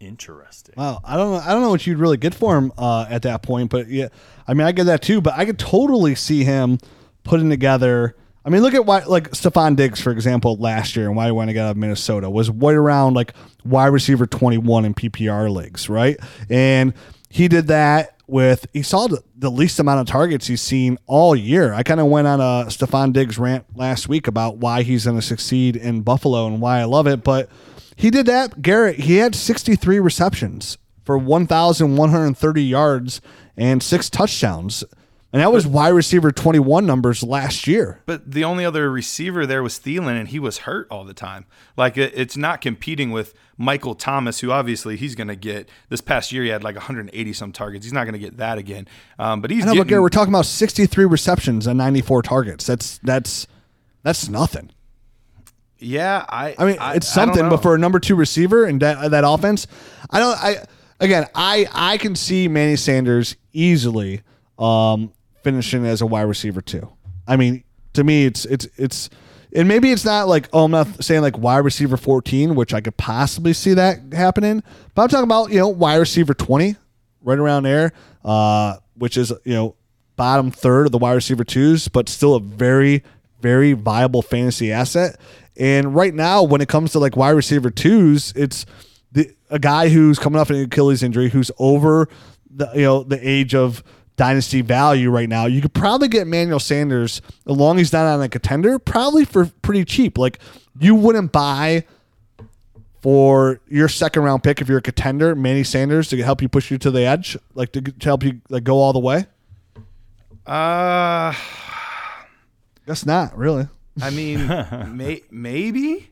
Interesting. Wow, I don't know. I don't know what you'd really get for him uh, at that point, but yeah, I mean, I get that too. But I could totally see him putting together. I mean, look at why, like Stefon Diggs, for example, last year and why he went to get out of Minnesota was right around like wide receiver twenty one in PPR leagues, right? And he did that with he saw the, least amount of targets he's seen all year. I kind of went on a Stefon Diggs rant last week about why he's going to succeed in Buffalo and why I love it, but he did that. Garrett, he had 63 receptions for 1,130 yards and six touchdowns. And that was wide receiver 21 numbers last year. But the only other receiver there was Thielen, and he was hurt all the time. Like it, it's not competing with Michael Thomas, who obviously he's going to get. This past year, he had like 180 some targets. He's not going to get that again. Um, but he's I know, getting, but Garrett, we're talking about 63 receptions and 94 targets. That's that's that's nothing. yeah. I I mean, it's I don't something, but for a number two receiver and that that offense, I don't. I again, I I can see Manny Sanders easily um, finishing as a wide receiver too. I mean, to me, it's it's it's. And maybe it's not like oh I'm not saying like wide receiver 14, which I could possibly see that happening. But I'm talking about you know wide receiver 20, right around there, uh, which is you know bottom third of the wide receiver twos, but still a very very viable fantasy asset. And right now, when it comes to like wide receiver twos, it's the a guy who's coming off an Achilles injury, who's over the you know the age of dynasty value right now. You could probably get Manuel Sanders, as long as he's not on a contender, probably for pretty cheap. Like you wouldn't buy for your second round pick if you're a contender, Manny Sanders to help you push you to the edge, like to, to help you like go all the way. Uh, Guess not really. I mean, may, maybe,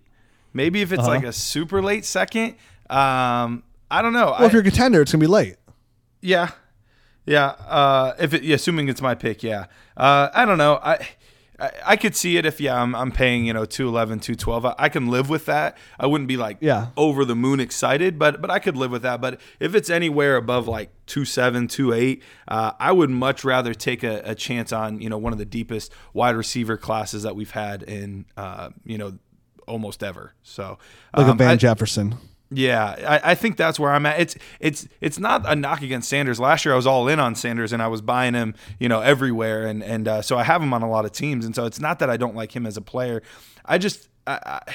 maybe if it's Uh-huh. like a super late second. Um, I don't know. Well, I, if you're a contender, it's gonna be late. yeah, yeah. Uh, if it, yeah, assuming it's my pick, yeah. Uh, I don't know. I, I I could see it if yeah, I'm, I'm paying you know 211, 212. I, I can live with that. I wouldn't be like Yeah. over the moon excited, but but I could live with that. But if it's anywhere above like two seven, two eight, uh, I would much rather take a, a chance on you know one of the deepest wide receiver classes that we've had in uh, you know almost ever. So Like a um, Van I- Jefferson. Yeah, I, I think that's where I'm at. It's it's it's not a knock against Sanders. Last year I was all in on Sanders and I was buying him, you know, everywhere, and and uh, so I have him on a lot of teams, and so it's not that I don't like him as a player. I just I, I,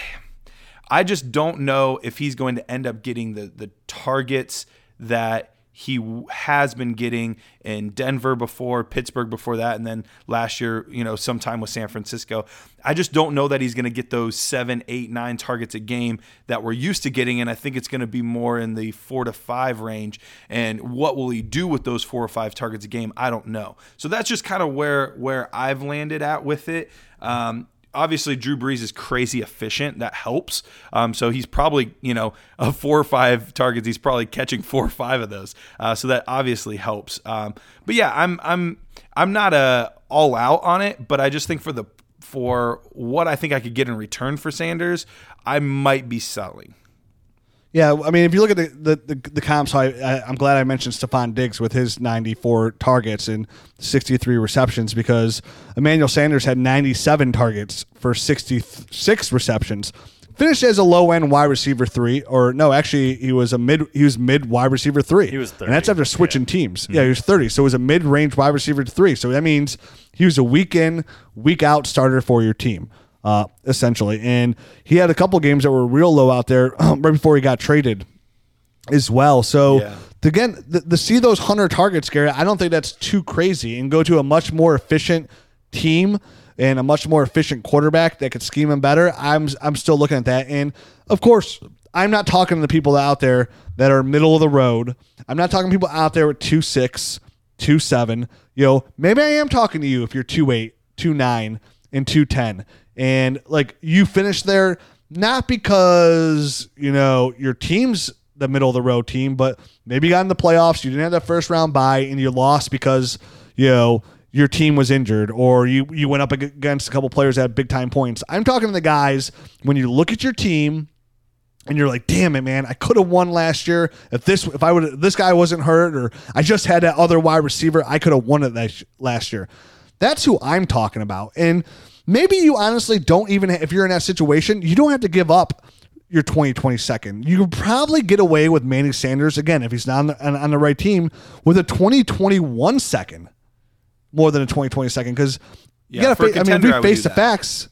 I just don't know if he's going to end up getting the the targets that he has been getting in Denver before, Pittsburgh before that, and then last year, you know, sometime with San Francisco. I just don't know that he's going to get those seven, eight, nine targets a game that we're used to getting, and I think it's going to be more in the four to five range. And what will he do with those four or five targets a game? I don't know. So that's just kind of where where I've landed at with it. Um, obviously Drew Brees is crazy efficient. That helps. Um, so he's probably, you know, of four or five targets, he's probably catching four or five of those. Uh, so that obviously helps. Um, but yeah, I'm I'm I'm not uh, all out on it, but I just think for the for what I think I could get in return for Sanders, I might be selling. Yeah, I mean, if you look at the the, the, the comps, I, I, I'm glad I mentioned Stefon Diggs with his 94 targets and 63 receptions because Emmanuel Sanders had 97 targets for 66 receptions. Finished as a low end wide receiver three, or no, actually he was a mid he was mid wide receiver three. He was and that's after switching yeah. teams. Mm-hmm. Yeah, he was 30, so he was a mid range wide receiver three. So that means he was a week in, week out starter for your team uh, essentially. And he had a couple games that were real low out there right before he got traded as well. So Yeah. again, the, the see those hundred targets, Garrett, I don't think that's too crazy, and go to a much more efficient team and a much more efficient quarterback that could scheme him better. I'm I'm still looking at that, and of course. I'm not talking to the people out there that are middle of the road. I'm not talking to people out there with two six, two seven. You know, maybe I am talking to you if you're two eight, two nine, two ten, and like you finished there not because you know your team's the middle of the road team, but maybe you got in the playoffs, you didn't have that first round bye, and you lost because you know your team was injured or you you went up against a couple players that had big time points. I'm talking to the guys when you look at your team and you're like, damn it, man, I could have won last year if this if I would this guy wasn't hurt or I just had that other wide receiver, I could have won it last year. That's who I'm talking about. And maybe you honestly don't even if you're in that situation, you don't have to give up your 2020 second. You could probably get away with Manny Sanders again if he's not on the, on, on the right team with a 2021 second more than a 2020 second because Yeah, you gotta for a fa- I mean, if we face the that. facts.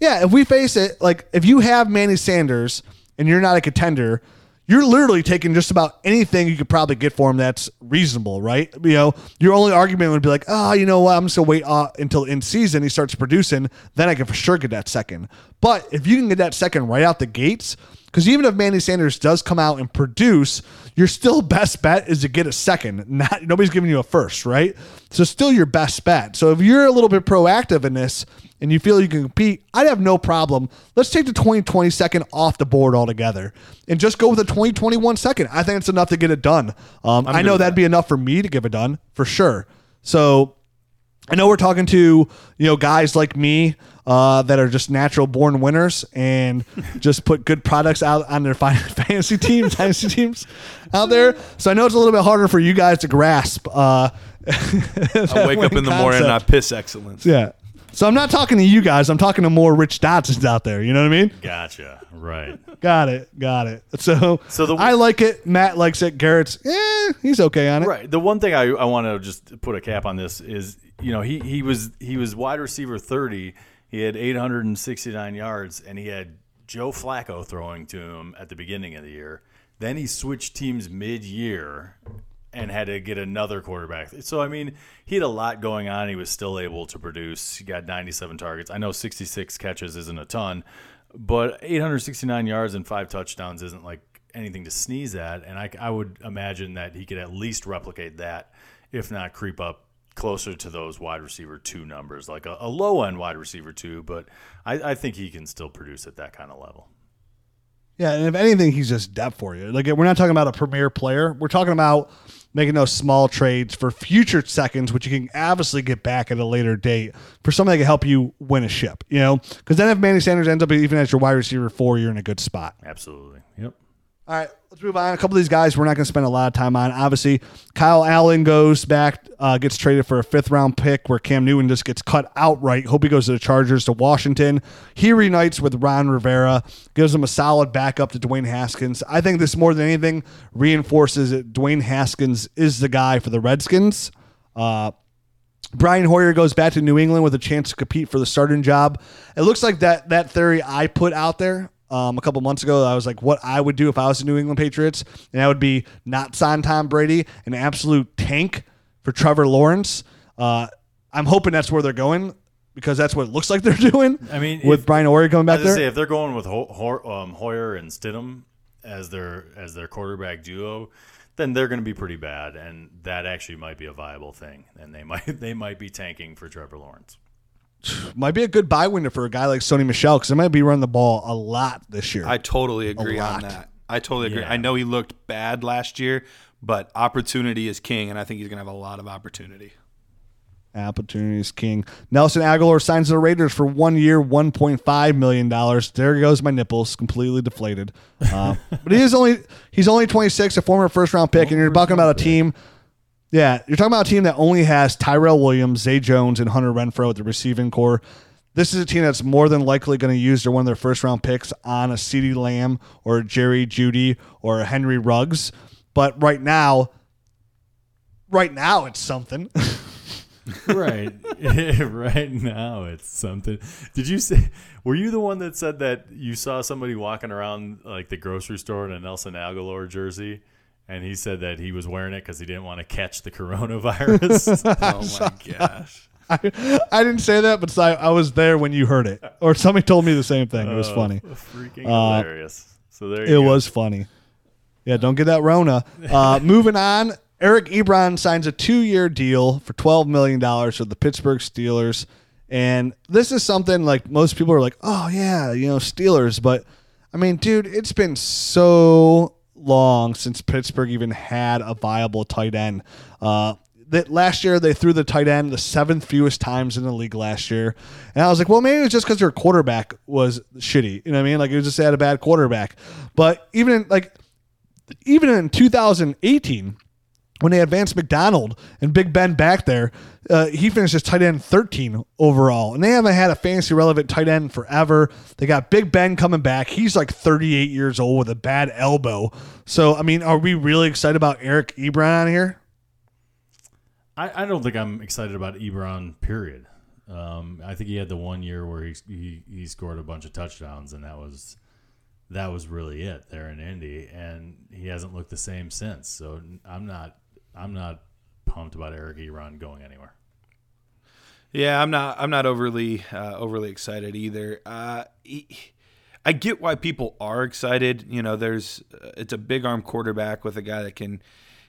Yeah, if we face it, like if you have Manny Sanders and you're not a contender, you're literally taking just about anything you could probably get for him that's reasonable, right? You know, your only argument would be like, oh, you know what? I'm just gonna wait uh, until in season he starts producing, then I can for sure get that second. But if you can get that second right out the gates, because even if Manny Sanders does come out and produce, your still best bet is to get a second. Not nobody's giving you a first, right? So still your best bet. So if you're a little bit proactive in this and you feel you can compete, I'd have no problem. Let's take the 2020 second off the board altogether and just go with a 2021 second. I think it's enough to get it done. Um, I know that'd that. be enough for me to give it done for sure. So I know we're talking to you know guys like me uh, that are just natural born winners and just put good products out on their fin- fantasy teams, dynasty teams out there. So I know it's a little bit harder for you guys to grasp. Uh, I wake up in the morning and I piss excellence. yeah. So I'm not talking to you guys. I'm talking to more Rich Dodsons out there. You know what I mean? Gotcha. Right. Got it. Got it. So, So the- I like it. Matt likes it. Garrett's, eh, he's okay on it. Right. The one thing I, I want to just put a cap on this is, you know, he, he was he was wide receiver 30. He had 869 yards, and he had Joe Flacco throwing to him at the beginning of the year. Then he switched teams mid-year and had to get another quarterback. So I mean, he had a lot going on. He was still able to produce. He got 97 targets. I know 66 catches isn't a ton, but 869 yards and five touchdowns isn't like anything to sneeze at. And I, I would imagine that he could at least replicate that, if not creep up closer to those wide receiver two numbers, like a, a low end wide receiver two. But I, I think he can still produce at that kind of level. Yeah, and if anything, he's just depth for you. Like we're not talking about a premier player. We're talking about making those small trades for future seconds, which you can obviously get back at a later date for something that can help you win a ship. You know, because then if Manny Sanders ends up even as your wide receiver four, you're in a good spot. Absolutely. All right, let's move on. A couple of these guys we're not going to spend a lot of time on. Obviously, Kyle Allen goes back, uh, gets traded for a fifth round pick where Cam Newton just gets cut outright. Hope he goes to the Chargers to Washington. He reunites with Ron Rivera, gives him a solid backup to Dwayne Haskins. I think this more than anything reinforces that Dwayne Haskins is the guy for the Redskins. Uh, Brian Hoyer goes back to New England with a chance to compete for the starting job. It looks like that that theory I put out there um, a couple months ago. I was like, what I would do if I was the New England Patriots, and that would be not sign Tom Brady, an absolute tank for Trevor Lawrence. Uh, I'm hoping that's where they're going because that's what it looks like they're doing. I mean, with if- Brian Hoyer coming back was gonna there, say if they're going with Ho- Ho- um, Hoyer and Stidham as their as their quarterback duo, then they're going to be pretty bad, and that actually might be a viable thing, and they might they might be tanking for Trevor Lawrence. Might be a good buy window for a guy like Sony Michel because they might be running the ball a lot this year. I totally agree on that. I totally agree. Yeah. I know he looked bad last year, but opportunity is king, and I think he's going to have a lot of opportunity. Opportunities king. Nelson Agholor signs the Raiders for one year, one point five million dollars. There goes my nipples, completely deflated. Uh, but he is only he's only twenty six, a former first round pick, and you're talking about a team. Yeah, you're talking about a team that only has Tyrell Williams, Zay Jones, and Hunter Renfrow at the receiving corps. This is a team that's more than likely going to use their one of their first round picks on a CeeDee Lamb or Jerry Jeudy or Henry Ruggs. But right now, right now it's something. right right now it's something did you say were you the one that said that you saw somebody walking around like the grocery store in a nelson agholor jersey and he said that he was wearing it because he didn't want to catch the coronavirus Oh my gosh. I, I didn't say that, but I, I was there when you heard it, or somebody told me the same thing. It was Oh, funny. freaking Uh, hilarious so there It you go. It was funny. Yeah, don't get that Rona. Uh, moving on, Eric Ebron signs a two-year deal for twelve million dollars with the Pittsburgh Steelers, and this is something like most people are like, "Oh yeah, you know Steelers," but I mean, dude, it's been so long since Pittsburgh even had a viable tight end. Uh, that last year they threw the tight end the seventh fewest times in the league last year, and I was like, well, maybe it was just because their quarterback was shitty. You know what I mean? Like it was just they had a bad quarterback. But even in, like even in 2018 when they advanced McDonald and Big Ben back there, uh, he finished as tight end 13 overall. And they haven't had a fantasy relevant tight end forever. They got Big Ben coming back. He's like 38 years old with a bad elbow. So, I mean, are we really excited about Eric Ebron on here? I, I don't think I'm excited about Ebron. Period. Um, I think he had the one year where he, he he scored a bunch of touchdowns, and that was that was really it there in Indy, and he hasn't looked the same since. So I'm not I'm not pumped about Eric Ebron going anywhere. Yeah, I'm not. I'm not overly uh, overly excited either. Uh, he- I get why people are excited. You know, there's uh, it's a big arm quarterback with a guy that can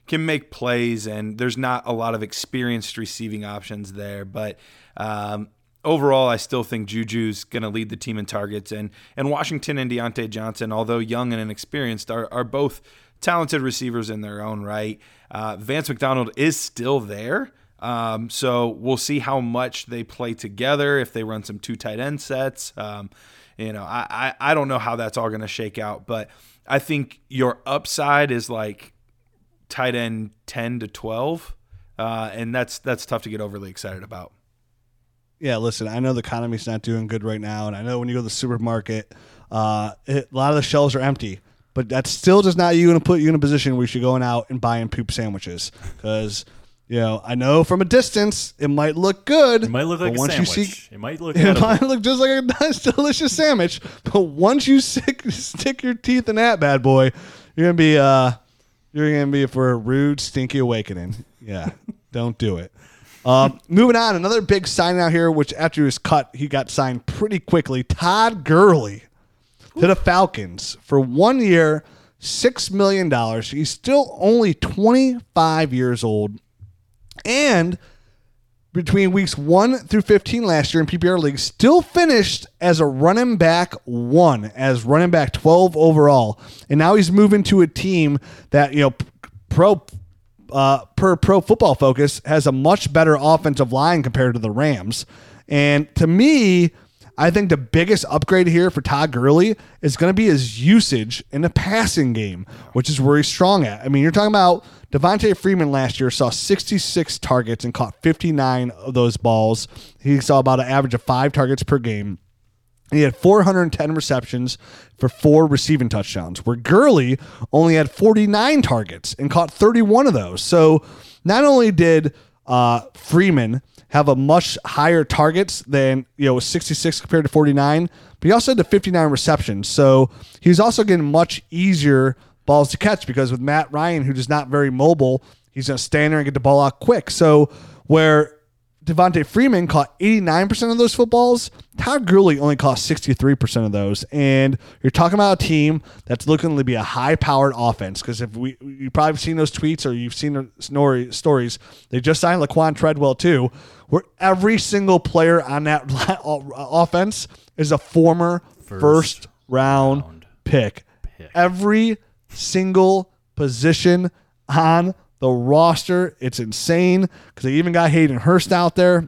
can make plays, and there's not a lot of experienced receiving options there. But um, overall, I still think Juju's going to lead the team in targets, and and Washington and Diontae Johnson, although young and inexperienced, are are both talented receivers in their own right. Uh, Vance McDonald is still there. Um, so we'll see how much they play together if they run some two tight end sets. Um, you know, I, I, I don't know how that's all going to shake out, but I think your upside is like tight end 10 to 12. Uh, and that's, that's tough to get overly excited about. Yeah, listen, I know the economy's not doing good right now, and I know when you go to the supermarket, uh, it, a lot of the shelves are empty. But that still does not you going to put you in a position where you should going out and buying poop sandwiches because you know I know from a distance it might look good. It might look like a once sandwich. you see it might look it edible. might look just like a nice, delicious sandwich, but once you stick, stick your teeth in that bad boy, you're gonna be uh, you're gonna be for a rude, stinky awakening. Yeah, don't do it. Um, moving on, another big signing out here, which after he was cut, he got signed pretty quickly. Todd Gurley to the Falcons for one year, six million dollars. He's still only 25 years old, and between weeks 1 through 15 last year in PPR league still finished as a running back 1 as running back 12 overall. And now he's moving to a team that, you know, pro uh, per pro football focus has a much better offensive line compared to the Rams. And to me, I think the biggest upgrade here for Todd Gurley is going to be his usage in the passing game, which is where he's strong at. I mean, you're talking about Devonta Freeman last year saw 66 targets and caught 59 of those balls. He saw about an average of five targets per game. He had 410 receptions for four receiving touchdowns, where Gurley only had 49 targets and caught 31 of those. So not only did uh, Freeman have a much higher targets than you know 66 compared to 49, but he also had the 59 receptions. So he's also getting much easier balls to catch because with Matt Ryan, who is not very mobile, he's gonna stand there and get the ball out quick. So where Devonta Freeman caught 89% of those footballs. Todd Gurley only caught 63% of those. And you're talking about a team that's looking to be a high powered offense. Because if we, you probably seen those tweets or you've seen the stories, they just signed Laquon Treadwell too, where every single player on that uh, offense is a former first, first round, round pick. pick. Every single position on the roster. It's insane because they even got Hayden Hurst out there.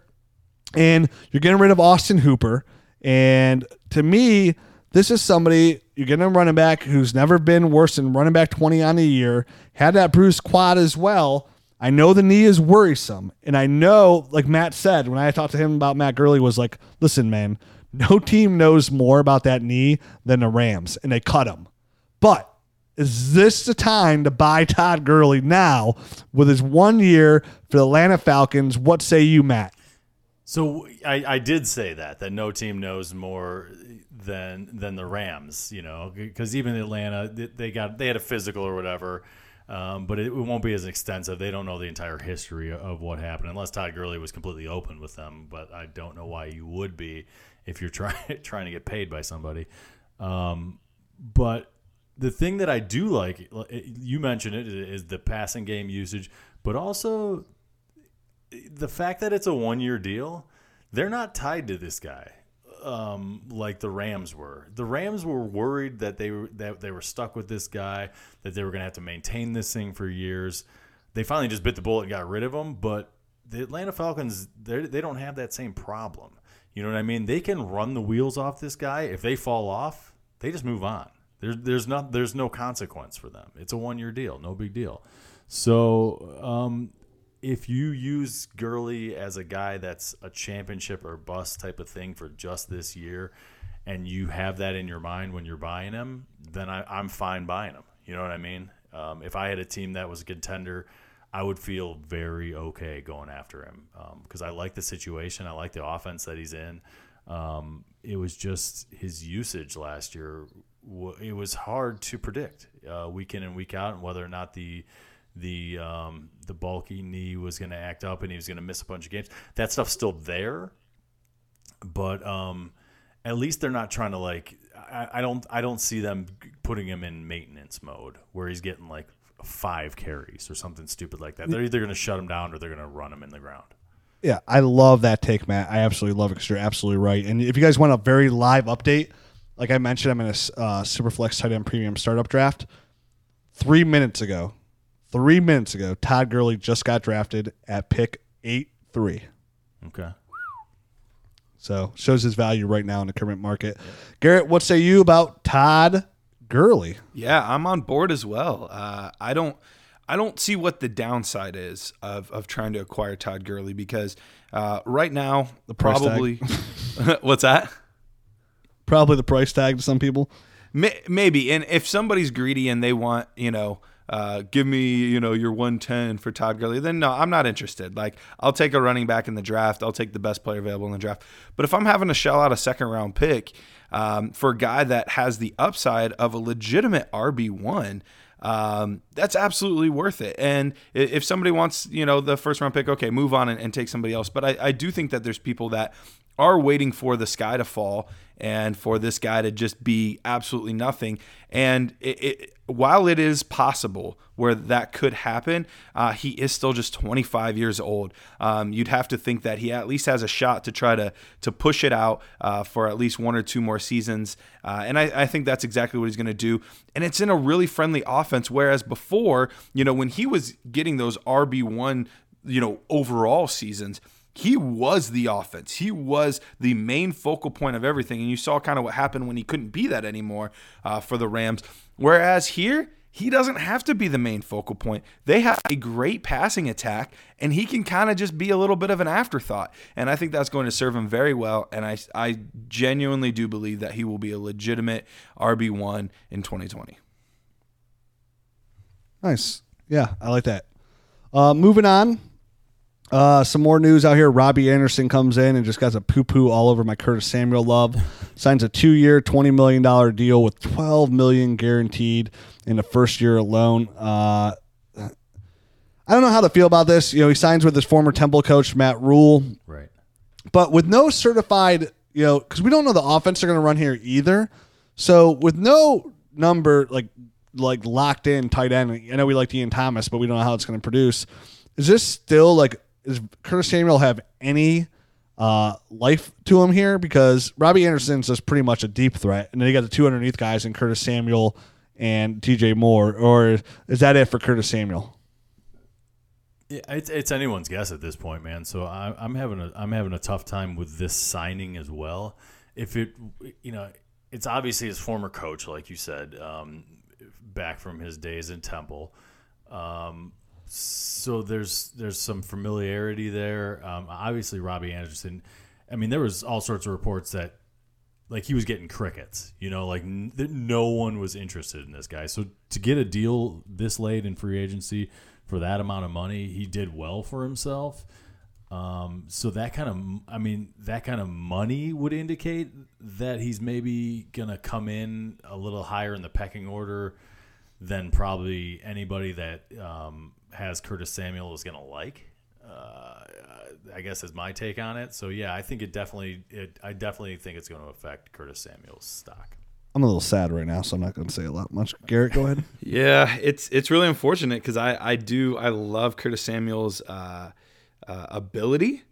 And you're getting rid of Austin Hooper. And to me, this is somebody you're getting a running back who's never been worse than running back 20 on a year, had that bruised quad as well. I know the knee is worrisome. And I know, like Matt said, when I talked to him about Matt Gurley, was like, listen, man, no team knows more about that knee than the Rams, and they cut him. But is this the time to buy Todd Gurley now with his one year for the Atlanta Falcons? What say you, Matt? So I, I did say that that no team knows more than than the Rams, you know, because even Atlanta they got they had a physical or whatever, um, but it, won't be as extensive. They don't know the entire history of what happened unless Todd Gurley was completely open with them. But I don't know why you would be if you're trying trying to get paid by somebody. Um, but the thing that I do like, you mentioned it, is the passing game usage, but also the fact that it's a one year deal. They're not tied to this guy um, like the Rams were. The Rams were worried that they were that they were stuck with this guy, that they were going to have to maintain this thing for years. They finally just bit the bullet and got rid of him. But the Atlanta Falcons, they don't have that same problem. You know what I mean? They can run the wheels off this guy. If they fall off, they just move on. There's there's not there's no consequence for them. It's a one year deal, no big deal. So um, if you use Gurley as a guy that's a championship or bust type of thing for just this year, and you have that in your mind when you're buying him, then I, am fine buying him. You know what I mean? Um, if I had a team that was a contender, I would feel very okay going after him because um, I like the situation. I like the offense that he's in. Um, it was just his usage last year it was hard to predict uh, week in and week out, and whether or not the the um, the bulky knee was going to act up and he was going to miss a bunch of games. That stuff's still there, but um, at least they're not trying to like. I, I don't I don't see them putting him in maintenance mode where he's getting like five carries or something stupid like that. They're either going to shut him down or they're going to run him in the ground. Yeah, I love that take, Matt. I absolutely love it because you're absolutely right. And if you guys want a very live update like I mentioned, I'm in a uh, Superflex tight end premium startup draft. Three minutes ago, three minutes ago, Todd Gurley just got drafted at pick eight three. Okay. So shows his value right now in the current market. Yeah. Garrett, what say you about Todd Gurley? Yeah, I'm on board as well. Uh, I don't. I don't see what the downside is of, of trying to acquire Todd Gurley because uh, right now, the probably what's that? Probably the price tag to some people. Maybe, and if somebody's greedy and they want, you know, uh, give me, you know, your 110 for Todd Gurley, then no, I'm not interested. Like, I'll take a running back in the draft. I'll take the best player available in the draft. But if I'm having to shell out a second round pick um, for a guy that has the upside of a legitimate RB1, um, that's absolutely worth it. And if somebody wants, you know, the first round pick, okay, move on and, and take somebody else. But I, I, do think that there's people that are waiting for the sky to fall and for this guy to just be absolutely nothing. And it, it, while it is possible where that could happen, uh, he is still just 25 years old. Um, you'd have to think that he at least has a shot to try to to push it out uh, for at least one or two more seasons. Uh, and I, I think that's exactly what he's going to do. And it's in a really friendly offense. Whereas before, you know, when he was getting those RB one, you know, overall seasons he was the offense. He was the main focal point of everything. And you saw kind of what happened when he couldn't be that anymore uh, for the Rams. Whereas here, he doesn't have to be the main focal point. They have a great passing attack, and he can kind of just be a little bit of an afterthought. And I think that's going to serve him very well. And I, I genuinely do believe that he will be a legitimate RB1 in 2020. Nice. Yeah, I like that. Uh, moving on. Uh, some more news out here. Robbie Anderson comes in and just got a poo poo all over my Curtis Samuel love. Signs a two year, $20 million deal with 12 million guaranteed in the first year alone. Uh, I don't know how to feel about this. You know, he signs with his former Temple coach, Matt Rhule. Right. But with no certified, you know, because we don't know the offense they're going to run here either. So with no number like like locked in tight end, I know we like Ian Thomas, but we don't know how it's going to produce. Is this still like is Curtis Samuel have any uh, life to him here? Because Robbie Anderson's just pretty much a deep threat, and then you got the two underneath guys in Curtis Samuel and D.J. Moore, or is that it for Curtis Samuel? Yeah, it's, it's anyone's guess at this point, man. So I, I'm having a I'm having a tough time with this signing as well. If it, you know, it's obviously his former coach, like you said, um, back from his days in Temple. Um, so there's there's some familiarity there. Um, obviously, Robbie Anderson. I mean, there was all sorts of reports that like he was getting crickets. You know, like n- no one was interested in this guy. So to get a deal this late in free agency for that amount of money, he did well for himself. Um, so that kind of, I mean, that kind of money would indicate that he's maybe gonna come in a little higher in the pecking order than probably anybody that um, has Curtis Samuel is going to like. Uh, I guess is my take on it. So yeah, I think it definitely, it, I definitely think it's going to affect Curtis Samuel's stock. I'm a little sad right now, so I'm not going to say a lot much. Garrett, go ahead. yeah, it's it's really unfortunate because I I do I love Curtis Samuel's uh, uh, ability,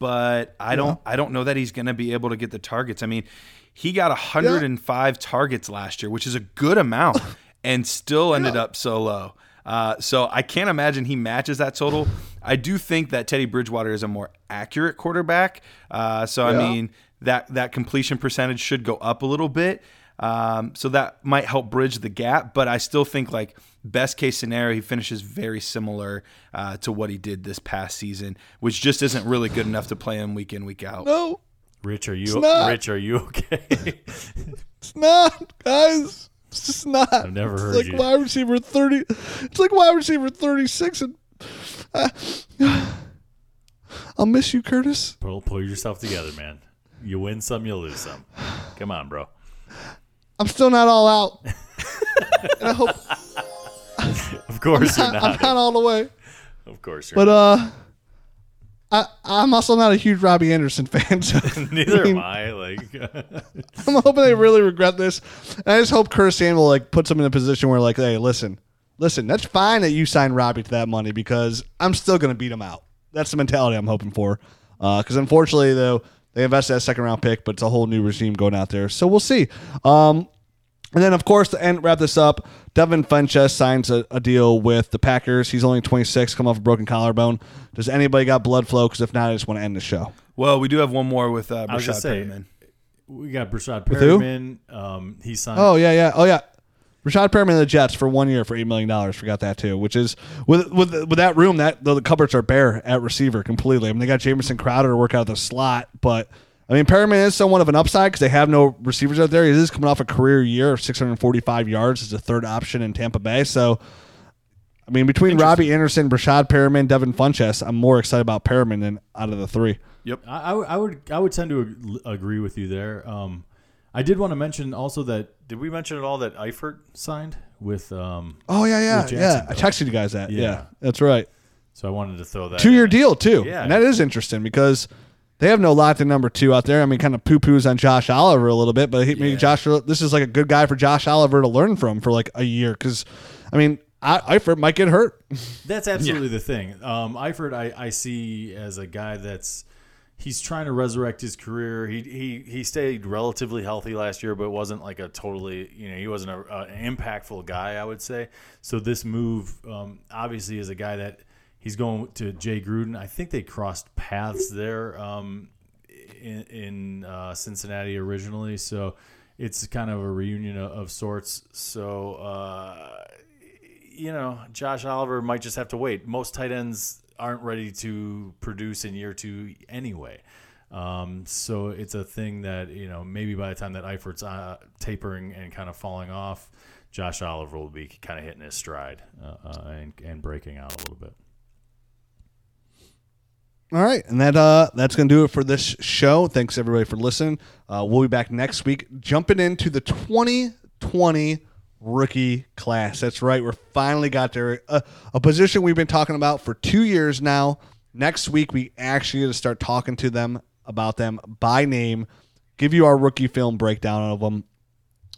but I don't I don't know that he's going to be able to get the targets. I mean, he got 105 yeah. targets last year, which is a good amount, and still ended yeah. up so low. Uh, so I can't imagine he matches that total. I do think that Teddy Bridgewater is a more accurate quarterback. Uh, so yeah. I mean that that completion percentage should go up a little bit. Um, so that might help bridge the gap. But I still think like best case scenario, he finishes very similar uh, to what he did this past season, which just isn't really good enough to play him week in week out. No. Rich, are you Rich? Are you okay? it's not, guys. It's just not. I've never it's heard like you. wide receiver thirty. It's like wide receiver thirty six, and uh, I'll miss you, Curtis. Pull, pull yourself together, man. You win some, you lose some. Come on, bro. I'm still not all out. and I hope. Of course I'm not, you're not. I'm not all the way. Of course, you're but not. uh. I, I'm also not a huge Robbie Anderson fan. So Neither I mean, am I. Like, I'm hoping they really regret this. And I just hope Curtis Samuel like puts them in a position where like, hey, listen, listen, that's fine that you signed Robbie to that money because I'm still going to beat him out. That's the mentality I'm hoping for. Because uh, unfortunately, though, they invested that second round pick, but it's a whole new regime going out there. So we'll see. Um, and then, of course, to end, wrap this up, Devin Funchess signs a, a, deal with the Packers. He's only 26, come off a broken collarbone. Does anybody got blood flow? Because if not, I just want to end the show. Well, we do have one more with uh, Breshad Perriman. We got Breshad Perriman. Um, he signed. Oh yeah, yeah. Oh yeah. Breshad Perriman and the Jets for one year for eight million dollars. Forgot that too. Which is with with with that room that the, the cupboards are bare at receiver completely. I mean they got Jamison Crowder to work out the slot, but I mean, Perriman is somewhat of an upside because they have no receivers out there. He is coming off a career year of 645 yards as a third option in Tampa Bay. So, I mean, between Robbie Anderson, Breshad Perriman, Devin Funchess, I'm more excited about Perriman than out of the three. Yep, I, I would I would tend to agree with you there. Um, I did want to mention also that did we mention at all that Eifert signed with? Um, oh yeah, yeah, yeah. I texted you guys that. Yeah. yeah, that's right. So I wanted to throw that two year deal too. Yeah, and that is interesting because They have no locked in number two out there. I mean, kind of poo poos on Josh Oliver a little bit, but he, maybe Josh, this is like a good guy for Josh Oliver to learn from for like a year. Because, I mean, I, Eifert might get hurt. That's absolutely the thing. Um, Eifert, I, I see as a guy that's he's trying to resurrect his career. He he he stayed relatively healthy last year, but wasn't like a totally you know he wasn't a, a, an impactful guy. I would say so. This move um, obviously is a guy that he's going to Jay Gruden. I think they crossed paths there um, in, in uh, Cincinnati originally, so it's kind of a reunion of, of sorts. So. Uh, you know, Josh Oliver might just have to wait. Most tight ends aren't ready to produce in year two anyway. Um, so it's a thing that you know maybe by the time that Eifert's uh, tapering and kind of falling off, Josh Oliver will be kind of hitting his stride uh, uh, and, and breaking out a little bit. All right, and that uh, that's gonna do it for this show. Thanks everybody for listening. Uh, we'll be back next week, jumping into the 2020 rookie class. That's right. We're finally got there. A, a, position we've been talking about for two years now. Next week, we actually going to start talking to them about them by name, give you our rookie film breakdown of them,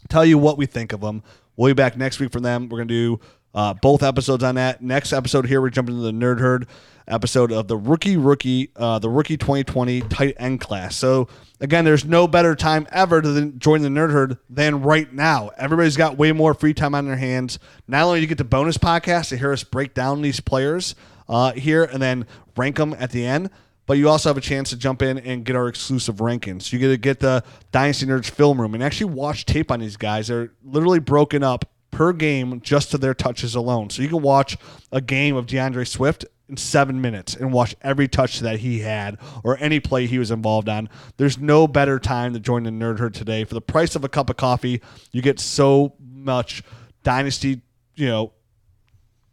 tell you what we think of them. We'll be back next week for them. We're to do uh, both episodes on that. Next episode here, we're jumping into the Nerd Herd episode of the rookie rookie uh, the rookie 2020 tight end class. So again, there's no better time ever to join the nerd herd than right now. Everybody's got way more free time on their hands. Not only do you get the bonus podcast to hear us break down these players uh, here and then rank them at the end. But you also have a chance to jump in and get our exclusive rankings. You get to get the Dynasty Nerds film room and actually watch tape on these guys. They're literally broken up per game just to their touches alone. So you can watch a game of D'Andre Swift in seven minutes and watch every touch that he had or any play he was involved on. There's no better time to join the Nerd Herd today. For the price of a cup of coffee, you get so much Dynasty, you know,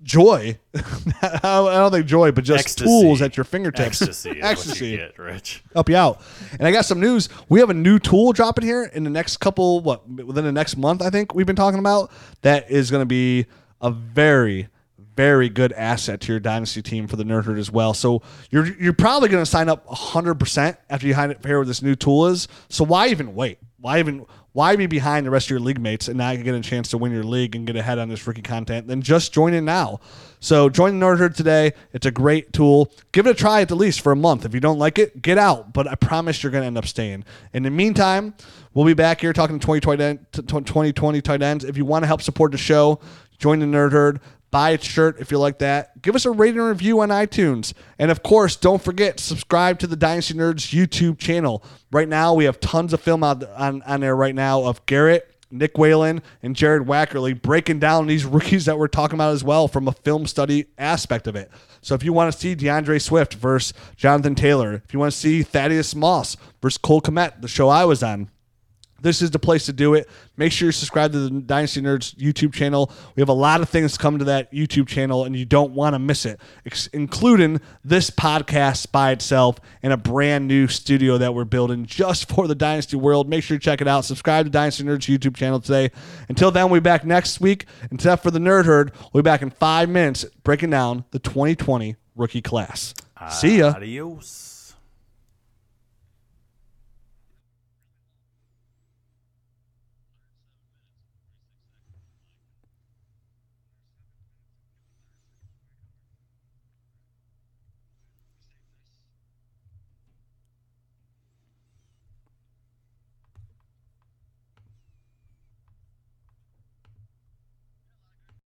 joy. I don't think joy, but just Ecstasy. tools at your fingertips. Ecstasy, Ecstasy. You get, Rich. Help you out. And I got some news. We have a new tool dropping here in the next couple, what, within the next month, I think we've been talking about. That is going to be a very very good asset to your dynasty team for the nerd herd as well. So you're you're probably going to sign up 100% after you hear what this new tool is. So why even wait? Why even why be behind the rest of your league mates and you get a chance to win your league and get ahead on this rookie content? Then just join in now. So join the Nerd Herd today. It's a great tool. Give it a try at the least for a month. If you don't like it, get out. But I promise you're going to end up staying. In the meantime, we'll be back here talking to 2020, 2020 tight ends. If you want to help support the show, join the Nerd Herd buy a shirt if you like that. Give us a rating and review on iTunes. And of course, don't forget, subscribe to the Dynasty Nerds YouTube channel. Right now, we have tons of film out on, on there right now of Garrett, Nick Whalen, and Jared Wackerly breaking down these rookies that we're talking about as well from a film study aspect of it. So if you want to see D'Andre Swift versus Jonathan Taylor, if you want to see Thaddeus Moss versus Cole Kmet, the show I was on, this is the place to do it. Make sure you subscribe to the Dynasty Nerds YouTube channel. We have a lot of things coming to that YouTube channel, and you don't want to miss it, including this podcast by itself and a brand new studio that we're building just for the Dynasty world. Make sure you check it out. Subscribe to Dynasty Nerds YouTube channel today. Until then, we'll be back next week. Except for the Nerd Herd, we'll be back in five minutes breaking down the 2020 rookie class. See ya. Adios.